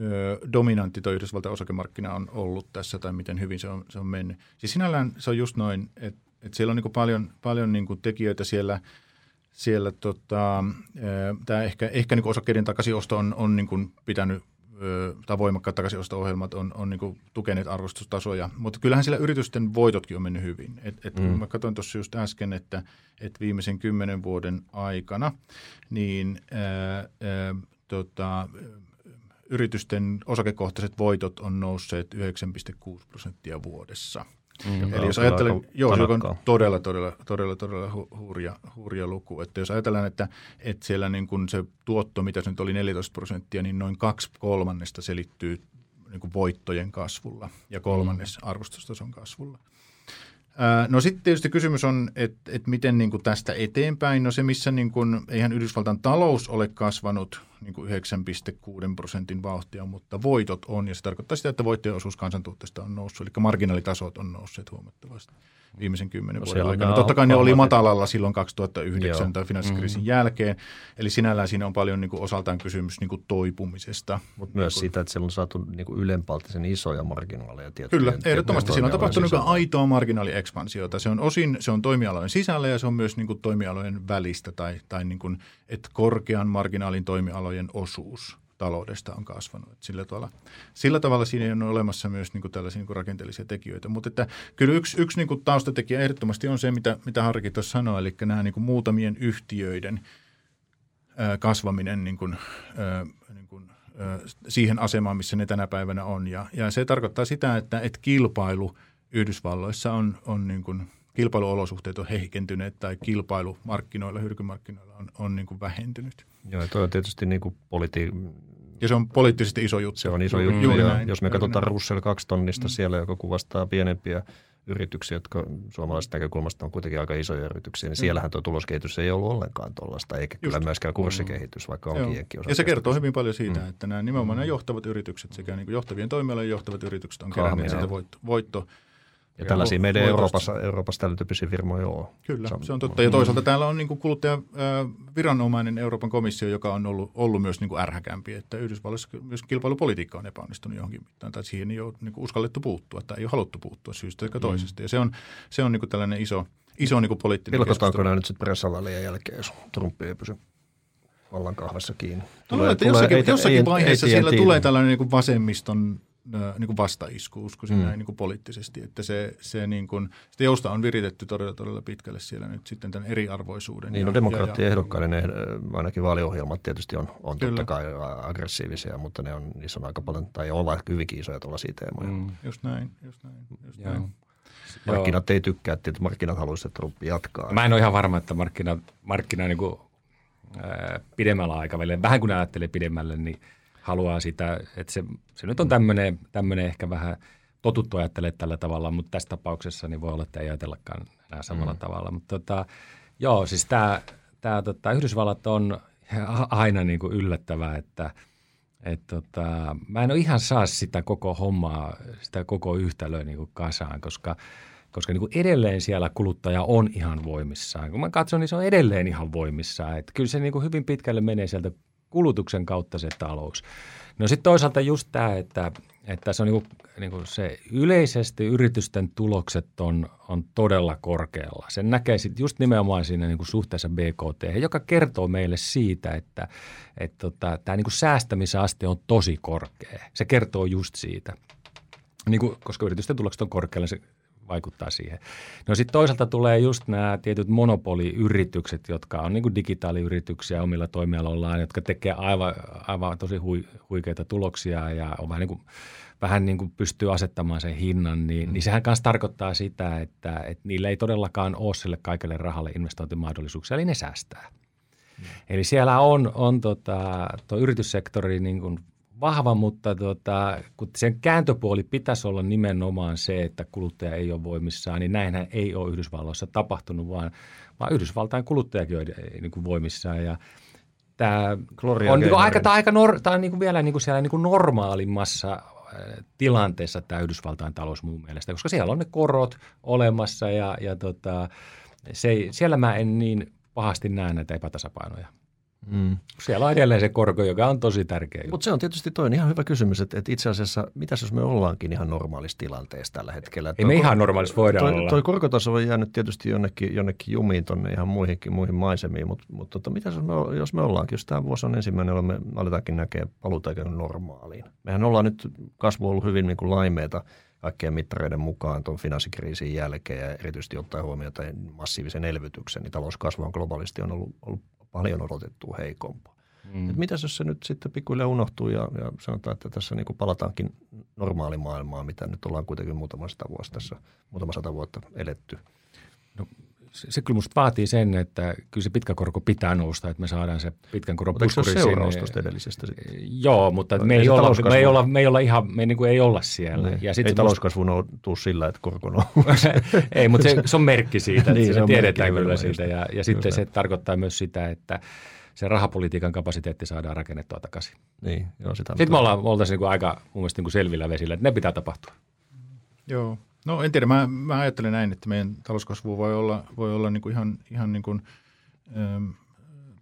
ö, dominantti tuo Yhdysvaltain osakemarkkina on ollut tässä tai miten hyvin se on, se on mennyt. Siis sinällään se on just noin, että, että siellä on niin kuin paljon, paljon niin kuin tekijöitä siellä, siellä tota, tämä ehkä, ehkä niin osakkeiden takaisinosto on, on niin kuin pitänyt tai voimakkaat takaisinosto-ohjelmat on, on niin tukeneet arvostustasoja. Mutta kyllähän sillä yritysten voitotkin on mennyt hyvin. Et, et mm. Mä katsoin tuossa just äsken, että, että viimeisen kymmenen vuoden aikana niin ää, ää, tota, yritysten osakekohtaiset voitot on nousseet 9,6 prosenttia vuodessa – Mm, Eli jos ajattelee, joo, se on todella, todella, todella, todella hu, hurja, hurja luku. Että jos ajatellaan, että, että siellä niin kuin se tuotto, mitä se nyt oli 14 prosenttia, niin noin kaksi kolmannesta selittyy niin kuin voittojen kasvulla ja kolmannes mm. arvostustason kasvulla. No sitten tietysti kysymys on, että, että miten niin kuin tästä eteenpäin. No se, missä niin kuin, eihän Yhdysvaltain talous ole kasvanut niin kuin 9,6 prosentin vauhtia, mutta voitot on. Ja se tarkoittaa sitä, että voittojen osuus kansantuotteesta on noussut, eli marginaalitasot on nousseet huomattavasti viimeisen kymmenen no, vuoden aikana. Totta kai ne oli matalalla silloin 2009 Joo. tai finanssikriisin mm-hmm. jälkeen. Eli sinällään siinä on paljon niin kuin osaltaan kysymys niin kuin toipumisesta. Mutta myös niin siitä, että siellä on saatu niin kuin isoja marginaaleja. Kyllä, ehdottomasti. Siinä on tapahtunut niin aitoa marginaaliekspansiota. Se on osin se on toimialojen sisällä ja se on myös niin kuin toimialojen välistä tai, tai niin kuin, että korkean marginaalin toimialojen osuus taloudesta on kasvanut. Sillä, tavalla, sillä tavalla siinä on olemassa myös niin kuin tällaisia niin kuin rakenteellisia tekijöitä. Mutta että kyllä yksi, yksi niin kuin taustatekijä ehdottomasti on se, mitä, mitä Harki tuossa sanoi, eli nämä niin kuin muutamien yhtiöiden kasvaminen niin kuin, niin kuin, siihen asemaan, missä ne tänä päivänä on. Ja, ja se tarkoittaa sitä, että, että kilpailu Yhdysvalloissa on, on niin kuin, kilpailuolosuhteet on heikentyneet tai kilpailu markkinoilla, hyrkymarkkinoilla on, on niin kuin vähentynyt. Joo, tuo on tietysti niin kuin politi- ja se on poliittisesti iso juttu. Se on iso juttu. Mm, ja näin, jos me katsotaan näin. Russell 2 tonnista mm. siellä, joka kuvastaa pienempiä yrityksiä, jotka suomalaisesta näkökulmasta on kuitenkin aika isoja yrityksiä, niin mm. siellähän tuo tuloskehitys ei ollut ollenkaan tuollaista, eikä Just. kyllä myöskään kurssikehitys, vaikka on kiekki Ja se kertoo hyvin paljon siitä, mm. että nämä nimenomaan nämä johtavat yritykset sekä niin kuin johtavien toimialojen johtavat yritykset on keränneet sitä voitto, voitto ja tällaisia meidän Euroopassa, Euroopassa tällä tyyppisiä firmoja on. Kyllä, se on, se on totta. Ja toisaalta täällä on niin kuluttajaviranomainen Euroopan komissio, joka on ollut, ollut myös niin kuin ärhäkämpi, että Yhdysvalloissa myös kilpailupolitiikka on epäonnistunut johonkin mittaan, tai siihen ei ole niin kuin uskallettu puuttua tai ei ole haluttu puuttua syystä eikä mm. toisesta. Mm. Ja se on, se on niin kuin tällainen iso, iso niin kuin poliittinen Pilkotaanko nämä nyt sitten pressavälien jälkeen, jos Trump ei pysy vallan kahvassa kiinni? Tulee, no, tulee, jossakin, ei, jossakin ei, vaiheessa ei, siellä tulee tällainen niin kuin vasemmiston niin kuin vastaisku, uskoisin mm. näin niin kuin poliittisesti, että se, se niin kuin, sitä jousta on viritetty todella, todella pitkälle siellä nyt sitten tämän eriarvoisuuden. Niin, no demokraattien ehdokkaiden eh, ainakin vaaliohjelmat tietysti on, on totta kai aggressiivisia, mutta ne on, niissä on aika paljon, tai ovat hyvinkin isoja tuollaisia teemoja. Mm. Just näin, just näin. Just näin. Markkinat Joo. ei tykkää, että markkinat haluaisivat, että Trump jatkaa. Mä en ole ihan varma, että markkina, markkina niin kuin, ää, pidemmällä aikavälillä, vähän kun ajattelee pidemmälle, niin – haluaa sitä, että se, se nyt on tämmöinen, ehkä vähän totuttu ajattelee tällä tavalla, mutta tässä tapauksessa niin voi olla, että ei ajatellakaan enää samalla mm. tavalla. Mutta tota, joo, siis tämä, tämä tota, Yhdysvallat on aina niin kuin yllättävää, että et tota, mä en ole ihan saa sitä koko hommaa, sitä koko yhtälöä niin kuin kasaan, koska, koska niin kuin edelleen siellä kuluttaja on ihan voimissaan. Kun mä katson, niin se on edelleen ihan voimissaan. Et kyllä se niin kuin hyvin pitkälle menee sieltä kulutuksen kautta se talous. No sitten toisaalta just tämä, että, että se on niinku, niinku se yleisesti yritysten tulokset on, on todella korkealla. Sen näkee sitten just nimenomaan siinä niinku suhteessa BKT, joka kertoo meille siitä, että et tota, tämä niinku säästämisaste on tosi korkea. Se kertoo just siitä. Niinku, koska yritysten tulokset on korkealla, se vaikuttaa siihen. No sitten toisaalta tulee just nämä tietyt monopoliyritykset, jotka on niin kuin digitaaliyrityksiä omilla toimialoillaan, jotka tekee aivan, aivan tosi hui, huikeita tuloksia ja on vähän niin kuin, vähän niin kuin pystyy asettamaan sen hinnan, niin, mm. niin sehän myös tarkoittaa sitä, että, että niillä ei todellakaan ole sille kaikelle rahalle investointimahdollisuuksia, eli ne säästää. Mm. Eli siellä on, on tota, tuo yrityssektori niin kuin vahva, mutta tota, kun sen kääntöpuoli pitäisi olla nimenomaan se, että kuluttaja ei ole voimissaan, niin näinhän ei ole Yhdysvalloissa tapahtunut, vaan, vaan Yhdysvaltain kuluttajakin on niin kuin voimissaan. Ja tämä Gloria on niin kuin aika, tämä aika nor, tämä on niin kuin vielä niin kuin siellä niin kuin normaalimmassa äh, tilanteessa tämä Yhdysvaltain talous mun mielestä, koska siellä on ne korot olemassa ja, ja tota, se, siellä mä en niin pahasti näe näitä epätasapainoja. Mm. Siellä on edelleen se korko, joka on tosi tärkeä. Mutta se on tietysti toinen ihan hyvä kysymys, että, että itse asiassa, mitä jos me ollaankin ihan normaalissa tilanteessa tällä hetkellä? Ei me ihan normaalissa voida toi, olla. Toi korkotaso on jäänyt tietysti jonnekin, jonnekin jumiin tuonne ihan muihinkin, muihin maisemiin, mutta, mutta tota, mitä jos me, jos me ollaankin, jos tämä vuosi on ensimmäinen, jolloin me aletaankin näkee paluuta normaaliin. Mehän ollaan nyt, kasvu ollut hyvin niin kuin laimeita kaikkien mittareiden mukaan tuon finanssikriisin jälkeen ja erityisesti ottaen huomioon massiivisen elvytyksen, niin talouskasvu on globaalisti on ollut, ollut paljon odotettua heikompaa. Mm. Et mitäs jos se nyt sitten pikkuhiljaa unohtuu ja, ja sanotaan, että tässä niin kuin palataankin normaalimaailmaan, mitä nyt ollaan kuitenkin muutama sata, vuotta tässä, muutama sata vuotta eletty. No, se, se kyllä musta vaatii sen, että kyllä se pitkä korko pitää nousta, että me saadaan se pitkän koron puskuri sinne. seuraus tuosta edellisestä sitten? Joo, mutta no, me, ei olla, me, ei olla, me ei olla ihan, me niin ei olla siellä. Niin. Ja ei talouskasvu musta... tuu sillä, että korko nousee. ei, mutta se, se on merkki siitä, niin, se, tiedetään kyllä siitä. Ja, ja sitten se tarkoittaa myös sitä, että se rahapolitiikan kapasiteetti saadaan rakennettua takaisin. Niin, joo, sitä Sitten me ollaan, oltaisiin niin aika mun mielestä niin selvillä vesillä, että ne pitää tapahtua. Joo, No en tiedä, mä, mä ajattelen näin, että meidän talouskasvu voi olla, voi olla niin kuin ihan, ihan niin kuin, äm,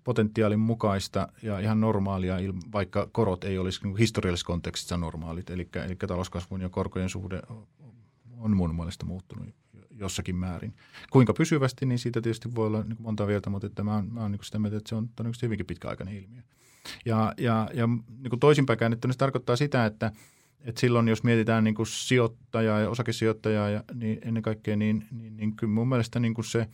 potentiaalin mukaista ja ihan normaalia, vaikka korot ei olisi niin historiallisessa kontekstissa normaalit. Eli, eli talouskasvun ja korkojen suhde on mun mielestä muuttunut jossakin määrin. Kuinka pysyvästi, niin siitä tietysti voi olla niin monta mieltä, mutta että mä oon, mä oon niin sitä mieltä, että se on todennäköisesti hyvinkin pitkäaikainen ilmiö. Ja, ja, ja niin toisinpäin käännettynä se tarkoittaa sitä, että – et silloin jos mietitään niin kuin sijoittajaa ja osakesijoittajaa ja niin ennen kaikkea, niin, niin, niin kyllä mun mielestä niin kuin se,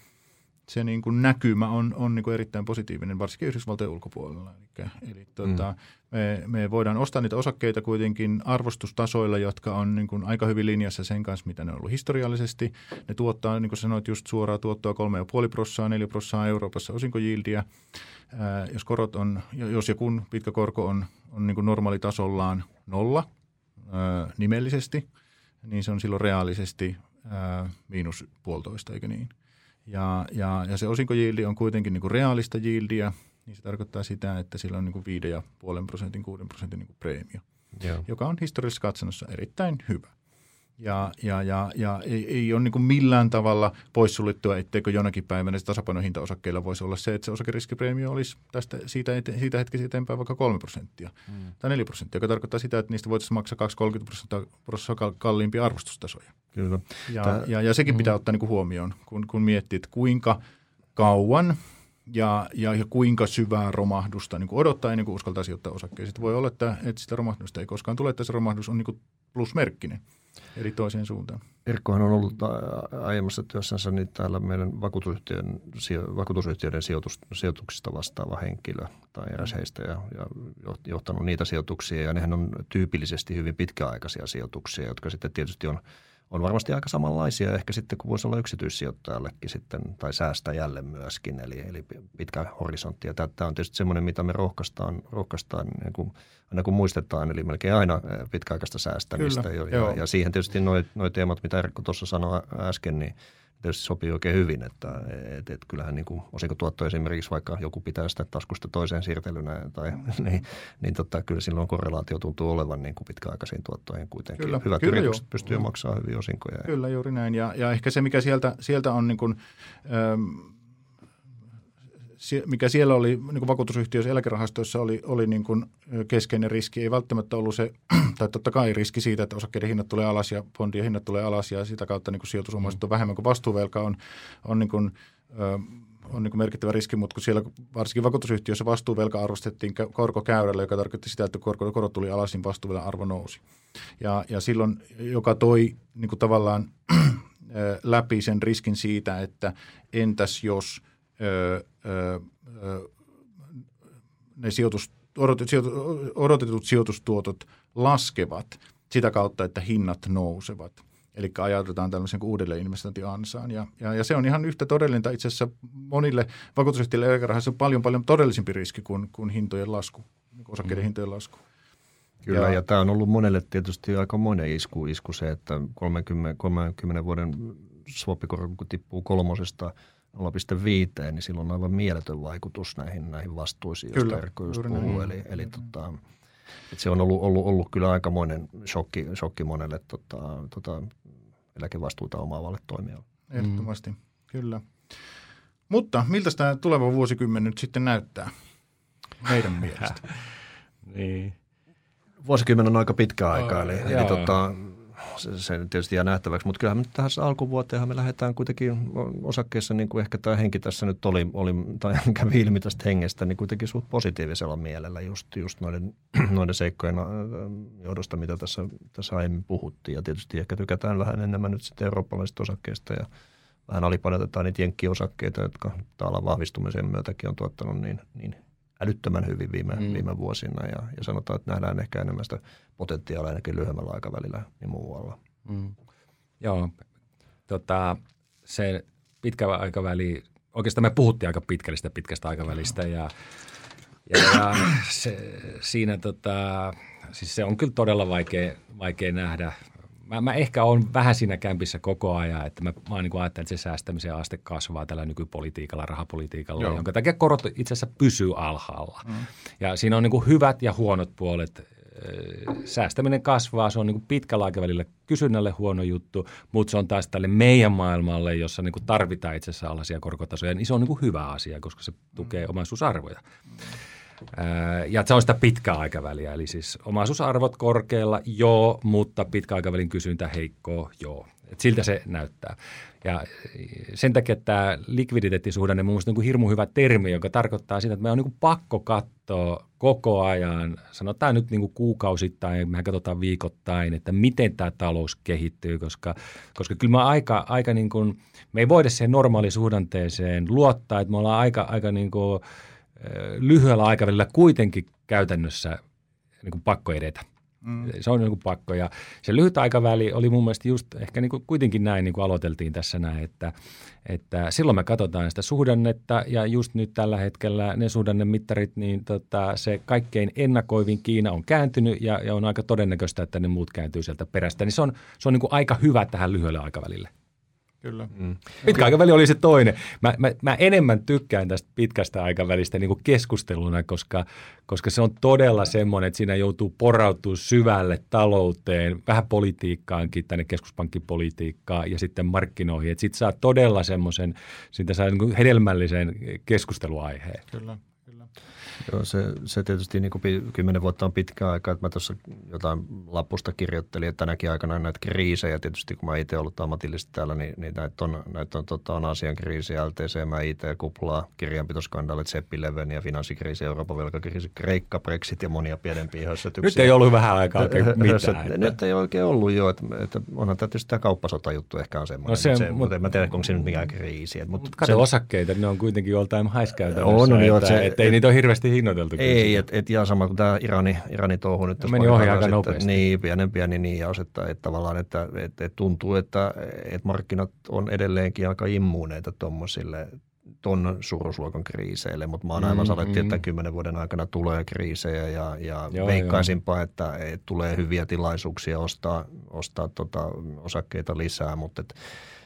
se niin kuin näkymä on, on niin kuin erittäin positiivinen, varsinkin Yhdysvaltojen ulkopuolella. Eli, eli tuota, mm. me, me voidaan ostaa niitä osakkeita kuitenkin arvostustasoilla, jotka on niin kuin aika hyvin linjassa sen kanssa, mitä ne on ollut historiallisesti. Ne tuottaa, niin kuin sanoit, just suoraa tuottoa 3,5 prossaa, 4 prossaa Euroopassa osinkojildiä. jos korot on, jos ja kun pitkä korko on, on niin kuin normaalitasollaan nolla – nimellisesti, niin se on silloin reaalisesti ää, miinus puolitoista, eikö niin? Ja, ja, ja se osinkojildi on kuitenkin niin kuin reaalista jildiä, niin se tarkoittaa sitä, että sillä on niin kuin 5,5 prosentin, 6 prosentin niin kuin preemio, Joo. joka on historiallisessa katsannossa erittäin hyvä. Ja, ja, ja, ja ei, ei ole niin millään tavalla poissuljettua, etteikö jonakin päivänä se tasapainohinta osakkeilla voisi olla se, että se osakeriskipreemio olisi tästä, siitä, ete, siitä hetkessä eteenpäin vaikka 3 prosenttia mm. tai 4 prosenttia, joka tarkoittaa sitä, että niistä voitaisiin maksaa 2-30 prosenttia kalliimpia arvostustasoja. Kyllä. Ja, Tää, ja, ja sekin mm. pitää ottaa niin huomioon, kun, kun miettii, että kuinka kauan ja, ja, ja kuinka syvää romahdusta niin kuin odottaa ennen kuin uskaltaa sijoittaa osakkeisiin. Voi olla, että, että sitä romahdusta ei koskaan tule, että se romahdus on niin plusmerkkinen eli toiseen suuntaan. Erkkohan on ollut aiemmassa työssänsä niin täällä meidän vakuutusyhtiön, vakuutusyhtiöiden sijoitus, sijoituksista vastaava henkilö tai eräs mm. heistä ja, ja johtanut niitä sijoituksia. Ja nehän on tyypillisesti hyvin pitkäaikaisia sijoituksia, jotka sitten tietysti on – on varmasti aika samanlaisia ehkä sitten kuin voisi olla yksityissijoittajallekin sitten tai säästäjälle myöskin, eli, eli pitkä horisontti. Ja tämä on tietysti semmoinen, mitä me rohkaistaan, rohkaistaan niin kuin, aina kun muistetaan, eli melkein aina pitkäaikaista säästämistä. Kyllä, ja, ja siihen tietysti nuo teemat, mitä Erkko tuossa sanoi äsken, niin – tietysti sopii oikein hyvin, että et, et kyllähän niin kuin tuotto esimerkiksi vaikka joku pitää sitä taskusta toiseen siirtelynä, tai, niin, niin totta, kyllä silloin korrelaatio tuntuu olevan niin kuin pitkäaikaisiin tuottoihin kuitenkin. Kyllä, Hyvät kyllä yritykset jo. pystyy maksamaan hyvin osinkoja. Kyllä, juuri näin. Ja, ja ehkä se, mikä sieltä, sieltä on niin kuin, ähm, mikä siellä oli niin vakuutusyhtiöissä, eläkerahastoissa oli, oli niin kuin keskeinen riski, ei välttämättä ollut se, tai totta kai riski siitä, että osakkeiden hinnat tulee alas ja bondien hinnat tulee alas ja sitä kautta niin sijoitusomaisuus on vähemmän kuin vastuuvelka on, on niin kuin, on niin merkittävä riski, mutta kun siellä varsinkin vakuutusyhtiössä vastuuvelka arvostettiin korkokäyrällä, joka tarkoitti sitä, että korko, korot tuli alas, niin vastuuvelan arvo nousi. Ja, ja silloin, joka toi niin kuin tavallaan läpi sen riskin siitä, että entäs jos ö, ne sijoitus, odotetut, odotetut sijoitustuotot laskevat sitä kautta, että hinnat nousevat – Eli ajatellaan tällaisen kuin uudelleen investointiansaan. Ja, ja, ja, se on ihan yhtä todellinen, itse asiassa monille vakuutusyhtiöille eläkerahassa on paljon paljon todellisempi riski kuin, kuin hintojen lasku, niin osakkeiden mm. hintojen lasku. Kyllä, ja, ja tämä on ollut monelle tietysti aika monen isku, isku se, että 30, 30 vuoden swapikorko tippuu kolmosesta 0,5, niin silloin on aivan mieletön vaikutus näihin, näihin vastuisiin, joista Erkko just puhuu. Eli, eli tota, et se on ollut, ollut, ollut kyllä aikamoinen shokki, shokki monelle tota, tota, eläkevastuuta omaavalle toimijalle. Ehdottomasti, mm. kyllä. Mutta miltä tämä tuleva vuosikymmen nyt sitten näyttää meidän mielestä? niin. Vuosikymmen on aika pitkä aika, eli, oh, eli tota, se, se tietysti jää nähtäväksi, mutta kyllähän me tähän alkuvuoteenhan me lähdetään kuitenkin osakkeessa, niin kuin ehkä tämä henki tässä nyt oli, oli tai kävi ilmi tästä hengestä, niin kuitenkin suht positiivisella mielellä just, just noiden, noiden seikkojen johdosta, mitä tässä, tässä aiemmin puhuttiin. Ja tietysti ehkä tykätään vähän enemmän nyt sitten eurooppalaisista osakkeista ja vähän alipainotetaan niitä jenkkiosakkeita, jotka täällä vahvistumisen myötäkin on tuottanut niin, niin älyttömän hyvin viime, mm. viime vuosina ja, ja sanotaan, että nähdään ehkä enemmän sitä potentiaalia ainakin lyhyemmällä aikavälillä niin muualla. Mm. Joo, tota, se pitkä aikaväli, oikeastaan me puhuttiin aika pitkällistä pitkästä aikavälistä ja, ja, ja se, siinä tota, siis se on kyllä todella vaikea, vaikea nähdä mä, mä ehkä on vähän siinä kämpissä koko ajan, että mä, mä niin ajattelen, että se säästämisen aste kasvaa tällä nykypolitiikalla, rahapolitiikalla, Joo. jonka takia korot itse asiassa pysyy alhaalla. Mm. Ja siinä on niin hyvät ja huonot puolet. Säästäminen kasvaa, se on niin pitkällä aikavälillä kysynnälle huono juttu, mutta se on taas tälle meidän maailmalle, jossa niin tarvitaan itse asiassa alhaisia korkotasoja, niin se on niin hyvä asia, koska se tukee mm. omaisuusarvoja. Mm. Ja se on sitä pitkää aikaväliä, eli siis omaisuusarvot korkealla, joo, mutta pitkäaikavälin kysyntä heikkoa, joo. Et siltä se näyttää. Ja sen takia tämä likviditeettisuhdanne on mielestäni niin hirmu hyvä termi, joka tarkoittaa sitä, että me on niin pakko katsoa koko ajan, sanotaan nyt niin kuin kuukausittain, mehän katsotaan viikoittain, että miten tämä talous kehittyy, koska, koska kyllä me aika, aika niin kuin, me ei voida siihen normaalisuhdanteeseen luottaa, että me ollaan aika, aika niin kuin, lyhyellä aikavälillä kuitenkin käytännössä niin kuin pakko edetä. Mm. Se on niin kuin pakko. Ja se lyhyt aikaväli oli mun mielestä just ehkä niin kuin kuitenkin näin, niin kuin aloiteltiin tässä näin, että, että silloin me katsotaan sitä suhdannetta ja just nyt tällä hetkellä ne suhdannemittarit, niin tota, se kaikkein ennakoivin Kiina on kääntynyt ja, ja on aika todennäköistä, että ne muut kääntyy sieltä perästä. Niin se on, se on niin kuin aika hyvä tähän lyhyelle aikavälille. Kyllä. Mm. Pitkä aikaväli oli se toinen. Mä, mä, mä enemmän tykkään tästä pitkästä aikavälistä niin kuin keskusteluna, koska, koska se on todella semmoinen, että siinä joutuu porautumaan syvälle talouteen, vähän politiikkaankin, tänne keskuspankkipolitiikkaan ja sitten markkinoihin. Sitten saa todella semmoisen, siitä saa niin kuin hedelmällisen keskusteluaiheen. Kyllä. Joo, se, se tietysti niin kuin kymmenen vuotta on pitkä aika, että mä tuossa jotain lapusta kirjoittelin, että tänäkin aikana näitä kriisejä, tietysti kun mä itse ollut ammatillisesti täällä, niin, niin näitä on, näitä on, tota, on Asian kriisi, LTC, IT-kuplaa, kirjanpitoskandaalit, Seppi Leven ja finanssikriisi, Euroopan velkakriisi, Kreikka, Brexit ja monia pienempiä hössötyksiä. Nyt ei ollut vähän aikaa oikein mitään. että... Nyt ei oikein ollut jo, että, että onhan tietysti tämä kauppasotajuttu ehkä on semmoinen, no se, mutta, se, mutta en mä tiedä, onko se nyt mikään kriisi. Mutta, mutta kato osakkeita, ne on kuitenkin joltain haiskaita. On, on, että, että, että, ei niitä ole hirveästi hinnoiteltu. Ei, että et ihan sama kuin tämä Irani, Irani touhu nyt. Meni ohi aika nopeasti. Niin, pienen pieni niin ja osittain, että tavallaan, että, että, että tuntuu, että, että markkinat on edelleenkin aika immuuneita tuommoisille ton suuruusluokan kriiseille, mutta mä oon aivan mm, mm. että kymmenen vuoden aikana tulee kriisejä ja, ja joo, veikkaisinpa, joo. Että, tulee hyviä tilaisuuksia ostaa, ostaa tota osakkeita lisää, mutta että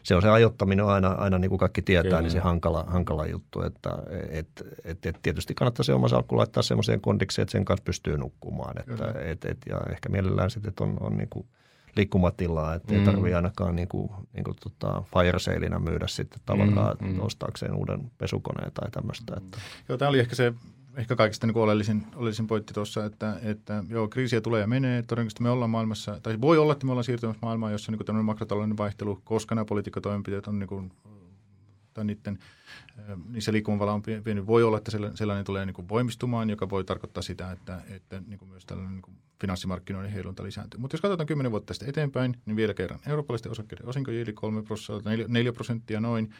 se on se ajottaminen on aina, aina niin kuin kaikki tietää, Kyllä. niin se hankala, hankala juttu. Että et, et, et tietysti kannattaa se oma salkku laittaa semmoiseen kondikseen, että sen kanssa pystyy nukkumaan. Että, et, et, ja ehkä mielellään sitten, että on, on niin kuin liikkumatilaa, että mm. ei tarvitse ainakaan niin kuin, niin kuin tota, fire myydä sitten tavaraa mm, mm. ostaakseen uuden pesukoneen tai tämmöistä. Että. Joo, tämä oli ehkä se ehkä kaikista niin oleellisin, oleellisin pointti tuossa, että, että joo, kriisiä tulee ja menee. Todennäköisesti me ollaan maailmassa, tai voi olla, että me ollaan siirtymässä maailmaan, jossa niin tämmöinen makrotalouden vaihtelu, koska nämä politiikkatoimenpiteet on niin kuin, tai niiden, niissä liikkumavala on pieni. Voi olla, että sellainen tulee niin kuin voimistumaan, joka voi tarkoittaa sitä, että, että niin kuin myös tällainen niin kuin finanssimarkkinoiden heilunta lisääntyy. Mutta jos katsotaan 10 vuotta tästä eteenpäin, niin vielä kerran eurooppalaisten osakkeiden osinkojiili 3 prosenttia, 4 prosenttia noin –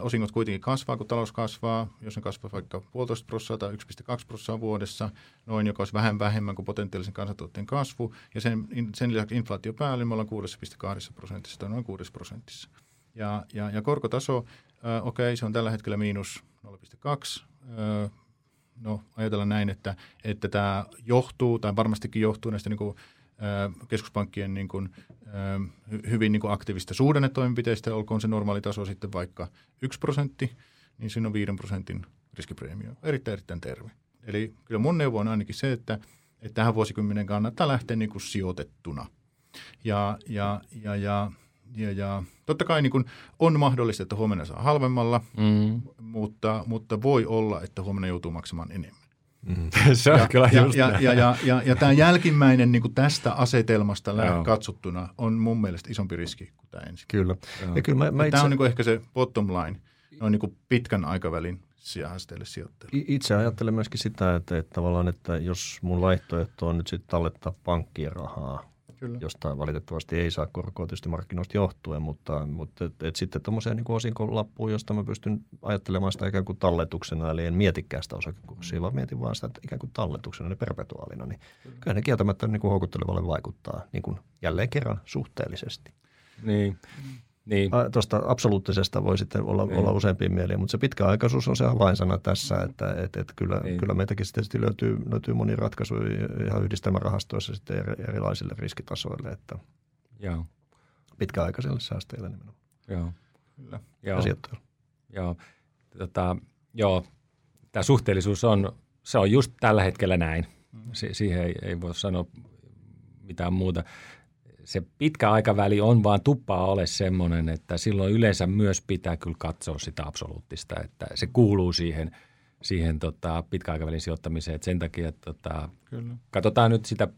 Osingot kuitenkin kasvaa, kun talous kasvaa, jos ne kasvaa vaikka puolitoista prosenttia tai 1,2 prosenttia vuodessa, noin, joka olisi vähän vähemmän kuin potentiaalisen kansantuotteen kasvu. Ja sen, sen lisäksi inflaatio päälle, me ollaan 6,2 prosentissa tai noin 6 prosentissa. Ja, ja, ja korkotaso, okei, okay, se on tällä hetkellä miinus 0,2. Äh, no ajatellaan näin, että, että tämä johtuu, tai varmastikin johtuu näistä niin kuin, keskuspankkien niin kuin, hyvin niin kuin aktiivista suhdannetoimenpiteistä, olkoon se normaali taso sitten vaikka 1 prosentti, niin siinä on 5 prosentin riskipreemio. Erittäin, erittäin terve. Eli kyllä mun neuvo on ainakin se, että, että tähän vuosikymmenen kannattaa lähteä niin kuin sijoitettuna. Ja, ja, ja, ja, ja, ja totta kai niin kuin on mahdollista, että huomenna saa halvemmalla, mm. mutta, mutta voi olla, että huomenna joutuu maksamaan enemmän. Mm. se on ja, kyllä ja, just ja, ja, ja, ja, ja tämä jälkimmäinen niin kuin tästä asetelmasta katsottuna on mun mielestä isompi riski kuin tämä ensin. Kyllä. Ja kyllä mä, mä itse... Tämä on niin kuin ehkä se bottom line, noin niin kuin pitkän aikavälin sijaisteille sijoittajille. Itse ajattelen myöskin sitä, että, että tavallaan, että jos mun vaihtoehto on nyt sitten tallettaa pankkien rahaa – Kyllä. josta valitettavasti ei saa korkoa tietysti markkinoista johtuen, mutta, mutta et, et sitten tuommoiseen niin osinkolappuun, josta mä pystyn ajattelemaan sitä ikään kuin talletuksena, eli en mietikään sitä osakekurssia, vaan mietin vaan sitä ikään kuin talletuksena, niin perpetuaalina, niin kyllä, kyllä ne kieltämättä niin kuin houkuttelevalle vaikuttaa niin kuin jälleen kerran suhteellisesti. Niin. Niin. Tuosta absoluuttisesta voi sitten olla, niin. olla useampia mieliä, mutta se pitkäaikaisuus on se avainsana tässä, että et, et kyllä, niin. kyllä meitäkin sitten löytyy, löytyy monia ratkaisuja ihan yhdistelmärahastoissa sitten erilaisille riskitasoille, että Joo. pitkäaikaisille säästöille nimenomaan. Joo. Kyllä. Joo. Joo. Tota, joo. Tämä suhteellisuus on, se on just tällä hetkellä näin. Mm. Si- siihen ei, ei voi sanoa mitään muuta se pitkä aikaväli on vaan tuppaa ole semmoinen, että silloin yleensä myös pitää kyllä katsoa sitä absoluuttista, että se kuuluu siihen, siihen tota, pitkäaikavälin sijoittamiseen. Et sen takia, että tota, kyllä. katsotaan nyt sitä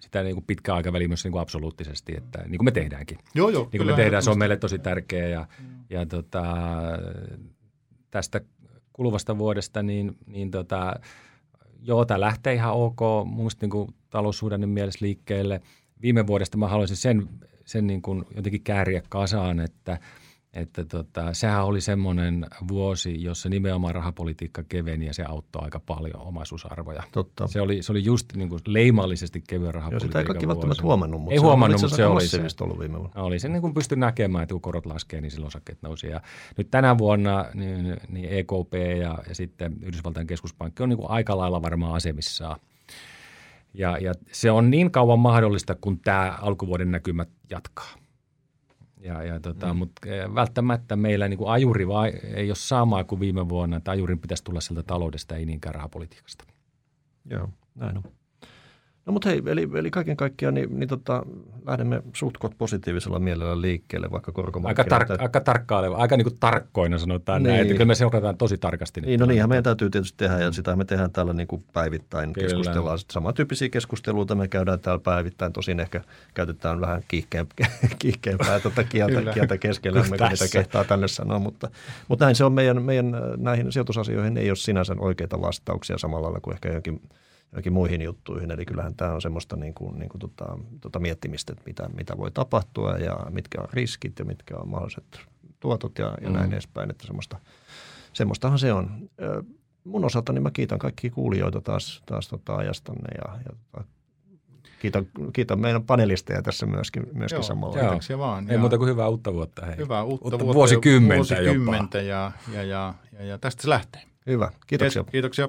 sitä niin kuin pitkä aikaväliä myös niin kuin absoluuttisesti, että niin kuin me tehdäänkin. Joo, joo. Niin kuin me tehdään, se on meille tosi tärkeä ja, ja tota, tästä kuluvasta vuodesta, niin, niin tota, joo, tämä lähtee ihan ok, mun mielestä niin taloussuhdannin mielessä liikkeelle – viime vuodesta mä haluaisin sen, sen niin kuin jotenkin kääriä kasaan, että, että tota, sehän oli semmoinen vuosi, jossa nimenomaan rahapolitiikka keveni ja se auttoi aika paljon omaisuusarvoja. Totta. Se oli, se oli just niin kuin leimallisesti kevyen rahapolitiikan Joo, sitä ei kaikki välttämättä huomannut, mutta ei se huomannut, mutta se oli se. ollut viime vuonna. Oli se niin kuin pystyi näkemään, että kun korot laskee, niin silloin osakkeet nousi. Ja nyt tänä vuonna niin, niin EKP ja, ja sitten Yhdysvaltain keskuspankki on niin kuin aika lailla varmaan asemissaan – ja, ja se on niin kauan mahdollista, kun tämä alkuvuoden näkymät jatkaa. Ja, ja tota, mm. Mutta eh, välttämättä meillä niin kuin ajuri vai, ei ole samaa kuin viime vuonna, että ajurin pitäisi tulla sieltä taloudesta, ei niinkään rahapolitiikasta. Joo, näin on. No mutta hei, eli, eli kaiken kaikkiaan niin, niin tota, lähdemme suhtkot positiivisella mielellä liikkeelle, vaikka korkomarkkinat... Aika, tar- aika tarkkaileva, aika niin kuin tarkkoina sanotaan niin. näin, että kyllä me seurataan tosi tarkasti. Niin, no niinhän meidän täytyy tietysti tehdä ja sitä me tehdään täällä niin kuin päivittäin. Kyllä. Keskustellaan samantyyppisiä keskusteluita me käydään täällä päivittäin, tosin ehkä käytetään vähän kiihkeämpää, kiihkeämpää tuota kieltä, kieltä keskellä, kuin mitä kehtaa tänne sanoa, mutta, mutta näin se on meidän, meidän näihin sijoitusasioihin ei ole sinänsä oikeita vastauksia samalla lailla kuin ehkä johonkin johonkin muihin juttuihin. Eli kyllähän tämä on semmoista niin kuin, niin kuin tota, tota miettimistä, että mitä, mitä voi tapahtua ja mitkä on riskit ja mitkä on mahdolliset tuotot ja, ja mm. näin edespäin. Että semmoista, semmoistahan se on. Mun osalta niin mä kiitän kaikkia kuulijoita taas, taas tota ajastanne ja, ja tota, kiitän, kiitän meidän panelisteja tässä myöskin, myöskin joo, samalla. Joo. Kiitoksia vaan. Ei ja muuta kuin hyvää uutta vuotta. Hei. Hyvää uutta, uutta vuotta. Vuosikymmentä, vuosikymmentä jopa. Ja, ja, ja, ja, ja tästä se lähtee. Hyvä, kiitoksia. Kiitoksia.